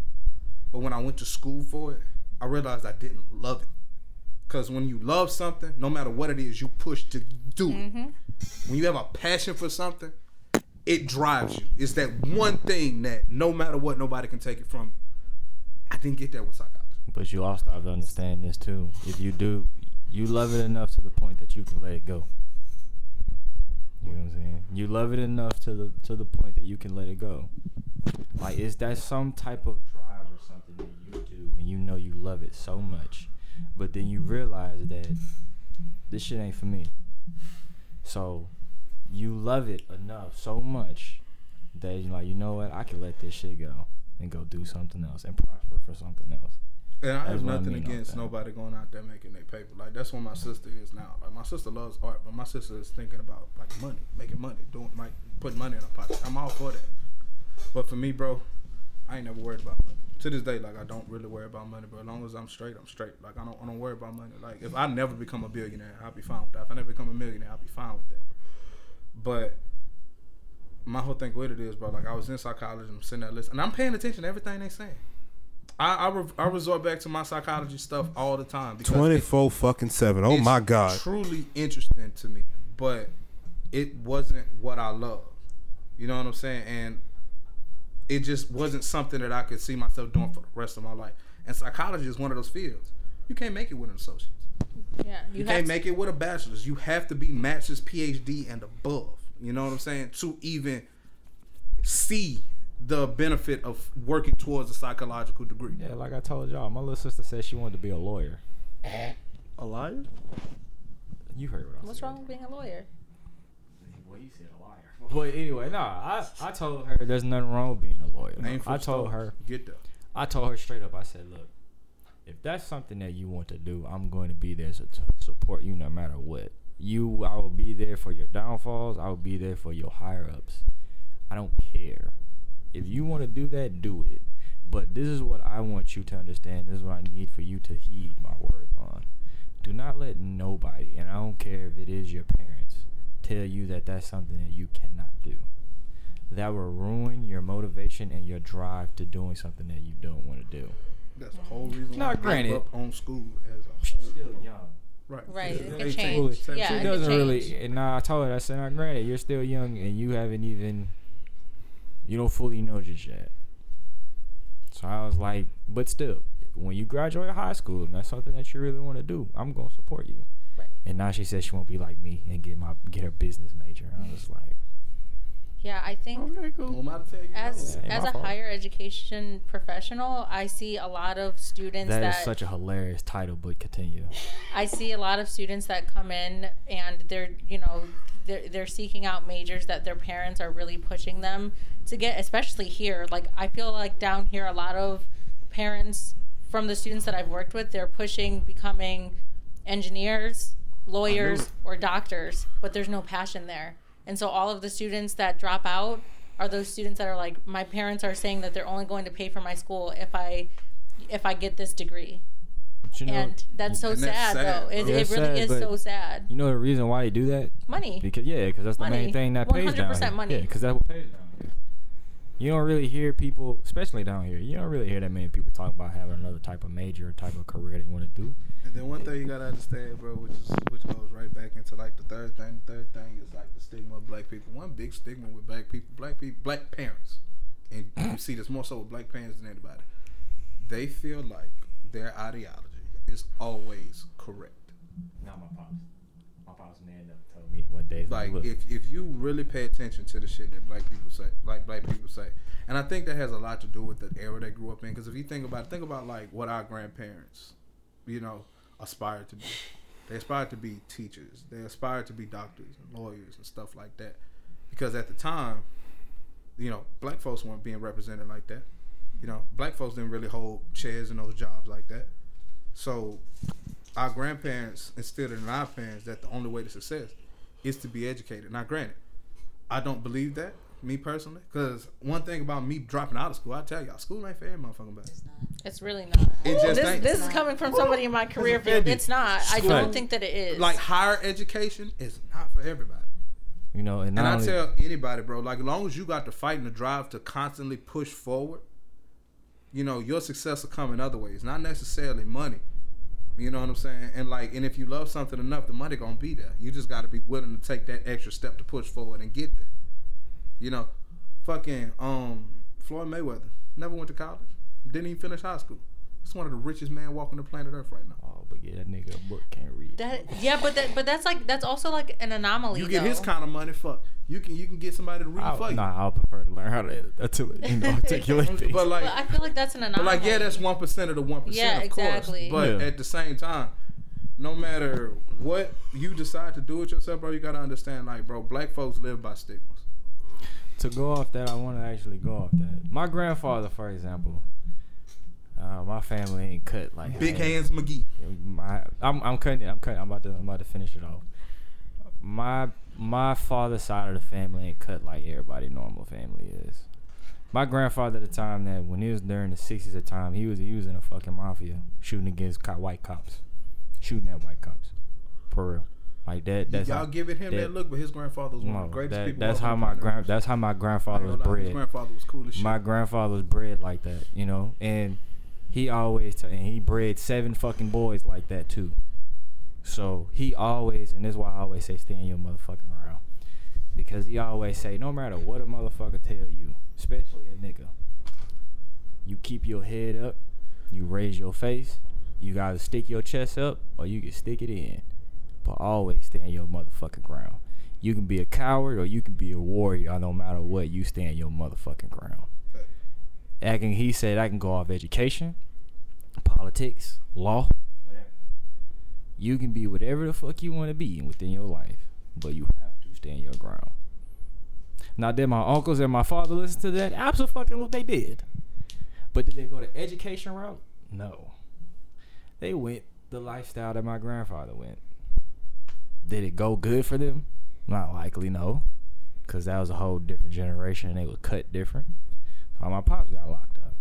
But when I went to school for it, I realized I didn't love it. Because when you love something, no matter what it is, you push to do it. Mm-hmm. When you have a passion for something, it drives you. It's that one thing that no matter what, nobody can take it from you. I didn't get that with psychology. But you also have to understand this too. If you do, you love it enough to the point that you can let it go. You know what I'm saying? You love it enough to the to the point that you can let it go. Like, is that some type of drive or something that you do and you know you love it so much, but then you realize that this shit ain't for me. So you love it enough so much that you're like, you know what, I can let this shit go and go do something else and prosper for something else. And I That's have what I nothing mean against nobody going out there making their paper. Like that's what my sister is now. Like my sister loves art, but my sister is thinking about like money, making money, doing like putting money in her pocket. I'm all for that. But for me, bro, I ain't never worried about money. To this day, like I don't really worry about money, but As long as I'm straight, I'm straight. Like I don't, I don't worry about money. Like if I never become a billionaire, I'll be fine with that. If I never become a millionaire, I'll be fine with that. But my whole thing with it is, bro, like I was in psychology, I'm sitting there listening, and I'm paying attention to everything they saying. I I, re- I resort back to my psychology stuff all the time because Twenty four fucking seven. Oh my god. truly interesting to me, but it wasn't what I love. You know what I'm saying? And it just wasn't something that I could see myself doing for the rest of my life. And psychology is one of those fields. You can't make it with an associate's. Yeah, You, you, can't have make it with a bachelor's. You have to be master's, PhD, and above. You know what I'm saying? To even see the benefit of working towards a psychological degree. Yeah, like I told y'all, my little sister said she wanted to be a lawyer. A lawyer? You heard what I What's said. wrong with being a lawyer? Well, you said a liar. But anyway, nah, I, I told her there's nothing wrong with being a lawyer. For I told her, Get there. I told her straight up. I said, look, if that's something that you want to do, I'm going to be there to, to support you no matter what. You, I will be there for your downfalls. I will be there for your higher ups. I don't care. If you want to do that, do it. But this is what I want you to understand. This is what I need for you to heed my words on. Do not let nobody, and I don't care if it is your parents, tell you that that's something that you cannot do. That will ruin your motivation and your drive to doing something that you don't want to do. That's the whole reason Now, why I granted- grew up on school as a whole. Still young. Right. Right, it can 18. change. Seventeen. Yeah, she it doesn't really. And nah, I told her, I said, now, granted, you're still young and you haven't even, you don't fully know just yet. So I was like, but still, when you graduate high school and that's something that you really want to do, I'm gonna support you. Right. And now she says she won't be like me and get my get her business major. I was like, Yeah, I think Okay, cool. Who am I to tell you? as Yeah, as a fault. higher education professional, I see a lot of students that that, is such a hilarious title, but continue. I see a lot of students that come in and they're you know they're they're seeking out majors that their parents are really pushing them to get, especially here. Like I feel like down here, a lot of parents from the students that I've worked with, they're pushing becoming engineers, lawyers, or doctors, but there's no passion there. And so all of the students that drop out are those students that are like, my parents are saying that they're only going to pay for my school if I if I get this degree. You know, and that's so And that's sad, sad, though. It, it really sad, is so sad. you know the reason why they do that? Money. Because yeah, because that's the Money. main thing that pays down 100% here. money. Yeah, because that's what pays down here. You don't really hear people, especially down here. You don't really hear that many people talking about having another type of major or type of career they want to do. And then one thing you gotta understand, bro, which is which goes right back into like the third thing. The third thing is like the stigma of black people. One big stigma with black people, black people, black parents, and you see this more so with black parents than anybody. They feel like their ideology is always correct. Not my pops. My pops man told me one day. Like look, if if you really pay attention to the shit that black people say, like black people say, and I think that has a lot to do with the era they grew up in. Because if you think about think about like what our grandparents, you know, aspired to be. They aspired to be teachers. They aspired to be doctors and lawyers and stuff like that. Because at the time, you know, black folks weren't being represented like that. You know, black folks didn't really hold chairs in those jobs like that. So our grandparents instilled in our parents that the only way to success is to be educated. Now, granted, I don't believe that, me personally, because one thing about me dropping out of school, I tell y'all, school ain't for every motherfucking body. It's really not. It just this, ain't. this is coming from somebody in my career field. It's not. I don't think that it is. Like higher education is not for everybody. you know, and, And not I only, tell anybody, bro, like as long as you got the fight and the drive to constantly push forward, you know, your success will come in other ways, not necessarily money. You know what I'm saying? And like, and if you love something enough, the money gonna be there. You just got to be willing to take that extra step to push forward and get there. You know, fucking um Floyd Mayweather never went to college, didn't even finish high school. He's one of the richest man walking the planet Earth right now. oh, but yeah, that nigga a book can't read. that. Yeah, but that, but that's like that's also like an anomaly. You get though. his kind of money, fuck. You can you can get somebody to read I, for you. nah, I'll prefer to learn how to articulate, you know, articulate things. But like, But I feel like that's an anomaly. But like, yeah, that's one percent of the one percent, Yeah, of exactly. course. But Yeah. at the same time, no matter what you decide to do with yourself, bro, you gotta understand, like, bro, black folks live by stigmas. to go off that, I want to actually go off that. My grandfather, for example, uh, my family ain't cut like Big hands McGee. My, I'm, I'm cutting it. I'm cutting. I'm about to. I'm about to finish it off. My my father's side of the family ain't cut like everybody normal family is. My grandfather at the time that when he was during the sixties at the time, he was he was in a fucking mafia shooting against co- white cops, shooting at white cops, for real. Like that. That's Y'all how, giving him that, that- look, but his grandfather was one of the greatest that- people. that's how my grand. That's how my grandfather was bred. grandfather was cool as shit. My grandfather was bred like that, you know, and he always t- and he bred seven fucking boys like that too. So he always, and this is why I always say stay in your motherfucking round, because he always say no matter what a motherfucker tell you, especially a nigga, you keep your head up, you raise your face, you gotta stick your chest up or you can stick it in, but always stay in your motherfucking ground. You can be a coward or you can be a warrior. No matter what, you stand your motherfucking ground. I can, he said I can go off education, politics, law, whatever. You can be whatever the fuck you want to be within your life, but you have to stand your ground. Now, did my uncles and my father listen to that? Absolutely, fucking what they did. But did they go the education route? No. They went the lifestyle that my grandfather went. Did it go good for them? Not likely, no. Because that was a whole different generation and they were cut different. My pops got locked up.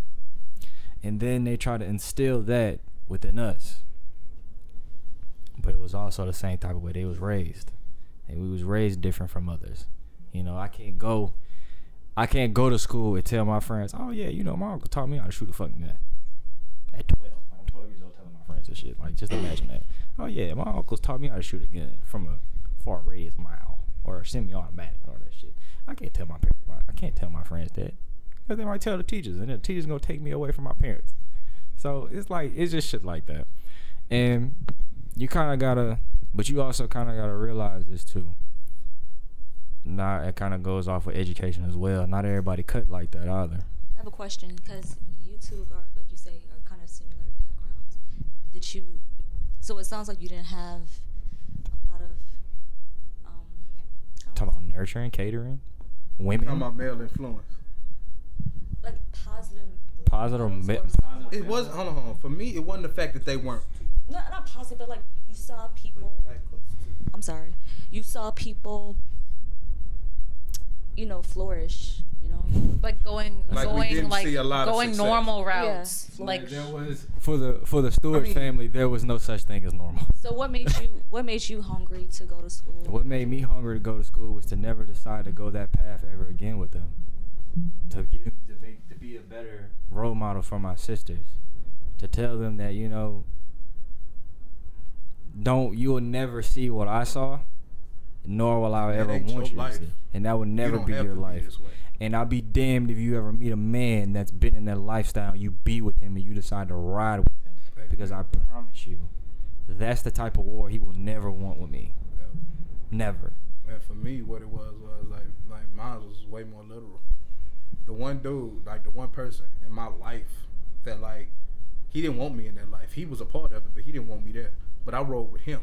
And then they tried to instill that within us. But it was also the same type of way they was raised. And we was raised different from others. You know, I can't go I can't go to school and tell my friends, oh yeah, you know, my uncle taught me how to shoot a fucking gun. At 12. I'm 12 years old telling my friends this shit. Like, just imagine that. Oh yeah, my uncles taught me how to shoot a gun from a far raised mile or semi-automatic and all that shit. I can't tell my parents. I can't tell my friends that because they might tell the teachers, and the teachers gonna take me away from my parents. So it's like it's just shit like that, and you kind of gotta, but you also kind of gotta realize this too. Now it kind of goes off with education as well. Not everybody cut like that either. I have a question because you two are, like you say, are kind of similar backgrounds. Did you? So it sounds like you didn't have a lot of. Um, I Talking about nurturing, catering, women. Talking about male influence. Say, like positive. Positive roles me- or something like It was hold on, hold on. For me, it wasn't the fact that they weren't. not not positive, but like you saw people. I'm sorry. You saw people, you know, flourish You know. like going Like, we going didn't like see a lot of going success. normal routes. Yeah. Like there was for the for the Stewart I mean- family, there was no such thing as normal. So what made you what made you hungry to go to school? What made me hungry to go to school was to never decide to go that path ever again with them. To give to make to be a better role model for my sisters. To tell them that, you know, don't you will never see what I saw, nor will I ever want you life. to see. And that will never don't be your to be life. and I'll be damned if you ever meet a man that's been in that lifestyle, you be with him and you decide to ride with him. Baby. Because I promise you, that's the type of war he will never want with me. Never. And for me, what it was was like like mine was way more literal. The one dude, like the one person in my life that like he didn't want me in that life. He was a part of it, but he didn't want me there. But I rode with him.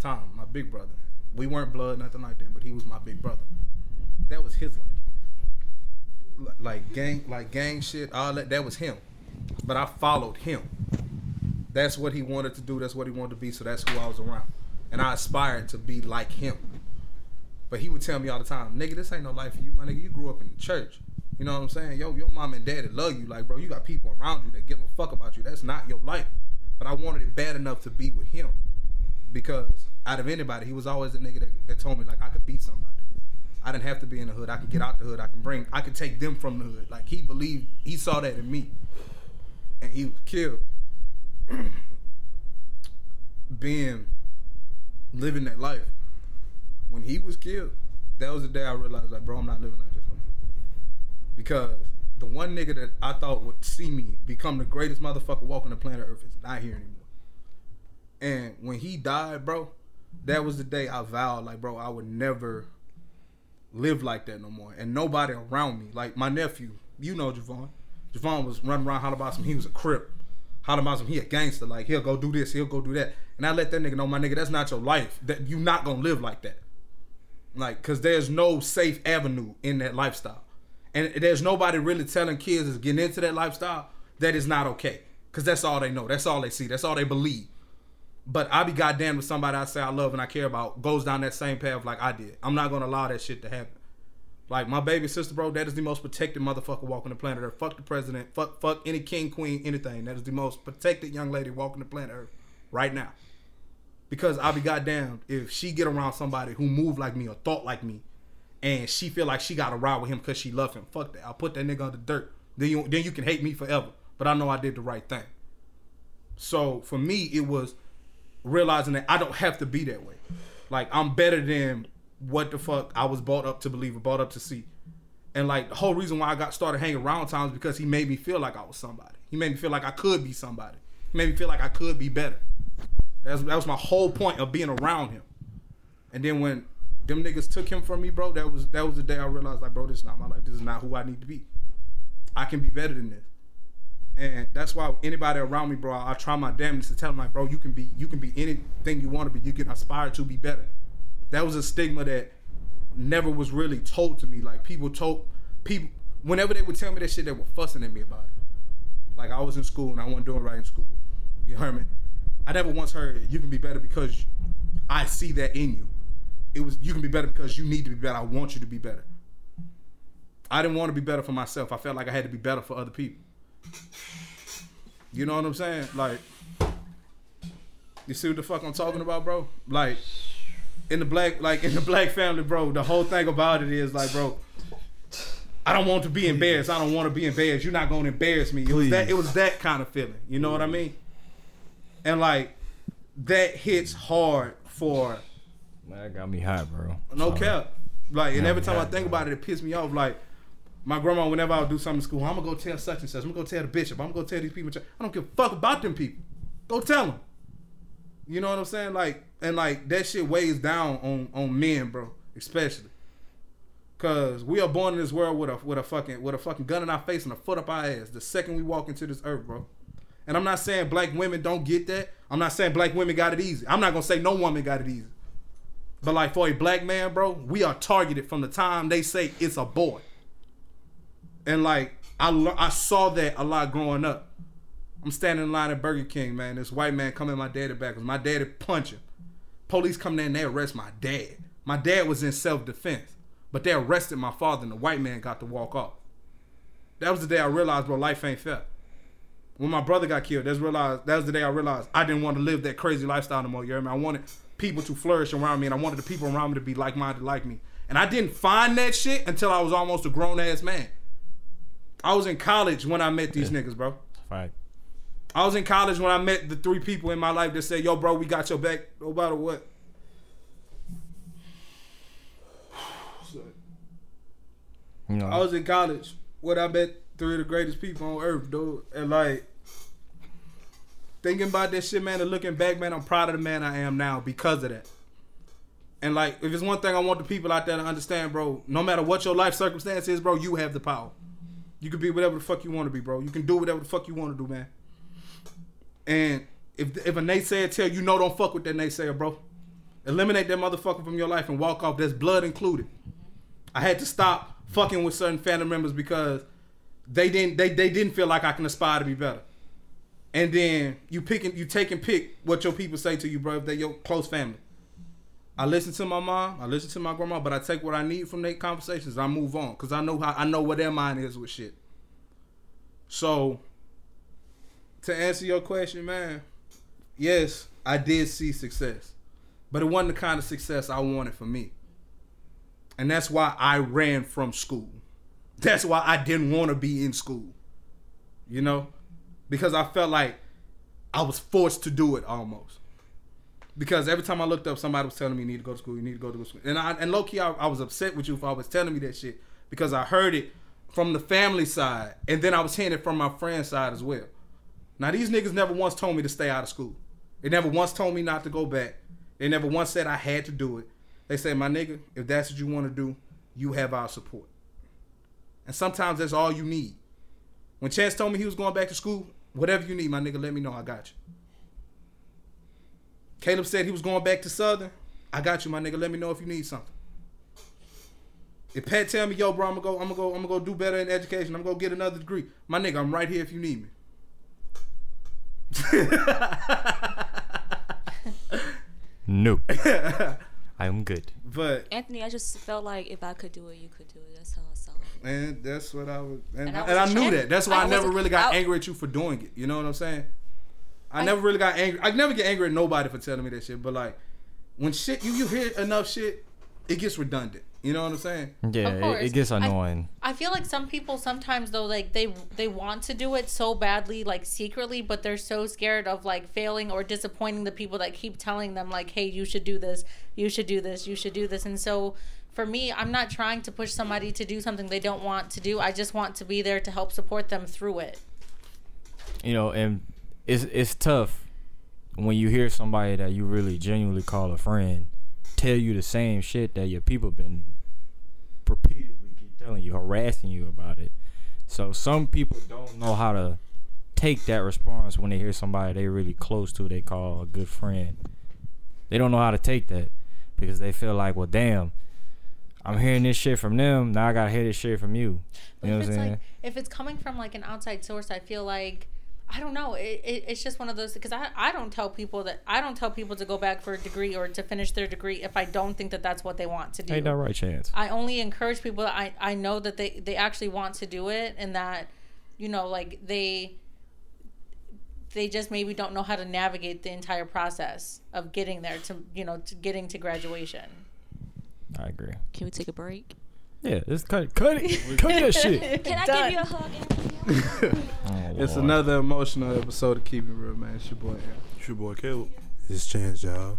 Tom, my big brother. We weren't blood, nothing like that, but he was my big brother. That was his life. Li- Like gang, like gang shit, all that. That was him. But I followed him. That's what he wanted to do. That's what he wanted to be. So that's who I was around, and I aspired to be like him. But he would tell me all the time, nigga, this ain't no life for you, my nigga. You grew up in the church. You know what I'm saying? Yo, your mom and daddy love you. Like, bro, you got people around you that give a fuck about you. That's not your life. But I wanted it bad enough to be with him. Because out of anybody, he was always the nigga that, that told me like I could beat somebody. I didn't have to be in the hood. I could get out the hood. I can bring I could take them from the hood. Like he believed he saw that in me. And he was killed. Being living that life when he was killed, that was the day I realized, like, bro, I'm not living like this. Because the one nigga that I thought would see me become the greatest motherfucker walking the planet Earth is not here anymore. And when he died, bro, that was the day I vowed, like, bro, I would never live like that no more. And nobody around me, like my nephew, you know Javon. Javon was running around hollering about some, he was a crip. Hollering about some, he a gangster. Like, he'll go do this, he'll go do that. And I let that nigga know, my nigga, that's not your life. That you not gonna live like that. Like, cause there's no safe avenue in that lifestyle. And there's nobody really telling kids that's getting into that lifestyle that is not okay. Cause that's all they know. That's all they see. That's all they believe. But I be goddamn with somebody I say I love and I care about goes down that same path like I did. I'm not gonna allow that shit to happen. Like my baby sister, bro, that is the most protected motherfucker walking the planet Earth. Fuck the president. Fuck fuck any king, queen, anything. That is the most protected young lady walking the planet Earth right now. Because I'll be goddamn if she get around somebody who move like me or thought like me, and she feel like she got to ride with him because she love him. Fuck that. I'll put that nigga on the dirt. Then you then you can hate me forever. But I know I did the right thing. So for me, it was realizing that I don't have to be that way. Like I'm better than what the fuck I was brought up to believe or brought up to see. And like the whole reason why I got started hanging around times because he made me feel like I was somebody. He made me feel like I could be somebody. He made me feel like I could be better. That's that was my whole point of being around him. And then when them niggas took him from me, bro, that was that was the day I realized like, bro, this is not my life. This is not who I need to be. I can be better than this. And that's why anybody around me, bro, I, I try my damnedest to tell them like, bro, you can be you can be anything you want to be. You can aspire to be better. That was a stigma that never was really told to me. Like people told people whenever they would tell me that shit, they were fussing at me about it. Like I was in school and I wasn't doing right in school. You heard me? I never once heard you can be better because I see that in you. It was you can be better because you need to be better. I want you to be better. I didn't want to be better for myself. I felt like I had to be better for other people. You know what I'm saying? Like, you see what the fuck I'm talking about, bro? Like, in the black, like in the black family, bro. The whole thing about it is like, bro. I don't want to be embarrassed. I don't want to be embarrassed. You're not going to embarrass me. It was that. It was that kind of feeling. You know what I mean? And like, that hits hard for Man, that got me hot, bro. no Sorry. cap. Like, and every time I think bro. about it, it pisses me off. Like, my grandma, whenever I would do something in school, I'm gonna go tell such and such. I'm gonna go tell the bishop. I'm gonna go tell these people. I don't give a fuck about them people. Go tell them. You know what I'm saying? Like, and like that shit weighs down on on men, bro, especially. Cause we are born in this world with a with a fucking with a fucking gun in our face and a foot up our ass the second we walk into this earth, bro. And I'm not saying black women don't get that. I'm not saying black women got it easy. I'm not gonna say no woman got it easy. But like for a black man, bro, we are targeted from the time they say it's a boy. And like I lear- I saw that a lot growing up. I'm standing in line at Burger King, man. This white man coming my daddy back because my daddy punch him. Police come there and they arrest my dad. My dad was in self defense. But they arrested my father, and the white man got to walk off. That was the day I realized, bro, life ain't fair. When my brother got killed, that's realized that was the day I realized I didn't want to live that crazy lifestyle no more. You hear me? I wanted people to flourish around me, and I wanted the people around me to be like minded like me. And I didn't find that shit until I was almost a grown ass man. I was in college when I met these niggas, bro. Fact. I was in college when I met the three people in my life that said, "Yo, bro, we got your back no matter what." Know, I was in college when I met three of the greatest people on earth, dude. And like thinking about that shit, man, and looking back, man, I'm proud of the man I am now because of that. And like, if it's one thing I want the people out there to understand, bro, no matter what your life circumstance is, bro, you have the power. You can be whatever the fuck you want to be, bro. You can do whatever the fuck you want to do, man. And if if a naysayer tell you no, don't fuck with that naysayer, bro. Eliminate that motherfucker from your life and walk off. There's blood included. I had to stop fucking with certain family members because they didn't they, they didn't feel like I can aspire to be better. And then you picking you take and pick what your people say to you, bro, if they're your close family. I listen to my mom, I listen to my grandma, but I take what I need from their conversations. I move on because I know how I know what their mind is with shit. So, to answer your question, man, yes, I did see success, but it wasn't the kind of success I wanted for me, and that's why I ran from school. That's why I didn't want to be in school. You know, because I felt like I was forced to do it almost because every time I looked up, somebody was telling me you need to go to school, you need to go to school, and I and low key I, I was upset with you I was telling me that shit because I heard it from the family side, and then I was hearing it from my friend's side as well. Now these niggas never once told me to stay out of school. They never once told me not to go back. They never once said I had to do it. They say, my nigga, if that's what you want to do, you have our support. And sometimes that's all you need. When Chance told me he was going back to school, whatever you need, my nigga, let me know. I got you. Caleb said he was going back to Southern. I got you, my nigga. Let me know if you need something. If Pat tell me, yo, bro, I'm gonna go, I'm gonna go, I'm gonna go do better in education. I'm gonna go get another degree. My nigga, I'm right here if you need me. no. I'm good. But Anthony, I just felt like if I could do it, you could do it. That's how I saw it. And that's what I was, and, And I and I, knew that. That's why I, I never really got I- angry at you for doing it. You know what I'm saying? I, I- never really got angry. I never get angry at nobody for telling me that shit. But like, when shit you you hear enough shit, it gets redundant. You know what I'm saying? Yeah, it, it gets I- annoying. I feel like some people sometimes though like they they want to do it so badly like secretly but they're so scared of like failing or disappointing the people that keep telling them like hey you should do this you should do this you should do this and so for me I'm not trying to push somebody to do something they don't want to do I just want to be there to help support them through it you know, and it's it's tough when you hear somebody that you really genuinely call a friend tell you the same shit that your people been repeatedly keep telling you, harassing you about it. So some people don't know how to take that response when they hear somebody they really close to they call a good friend. They don't know how to take that because they feel like, well, damn, I'm hearing this shit from them. Now I gotta hear this shit from you. You know what I'm saying? like if it's coming from like an outside source, I feel like I don't know. It, it, it's just one of those because I, I don't tell people that I don't tell people to go back for a degree or to finish their degree if I don't think that that's what they want to do. Ain't that right, chance? I only encourage people that I, I know that they, they actually want to do it and that, you know, like they they just maybe don't know how to navigate the entire process of getting there to you know to getting to graduation. I agree. Can we take a break? Yeah, let's cut cut it. cut that shit. Can I Done. give you a hug? Oh, It's Lord. another emotional episode of Keep It Real, man. It's your boy. Aaron. It's your boy Caleb. It's chance, y'all.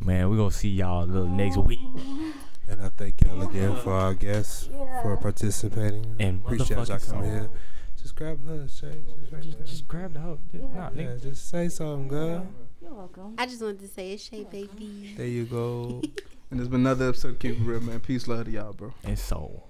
Man, we gonna see y'all little next week. And I thank y'all again for our guests for participating. And appreciate y'all coming here. Just grab hugs, Jay. Just, right there. Just grab the hoe. Nah, yeah, just say something, girl. You're welcome. I just wanted to say it's Shay Baby. There you go. And there's been another episode of Keep Real, man. Peace, love to y'all, bro. And so.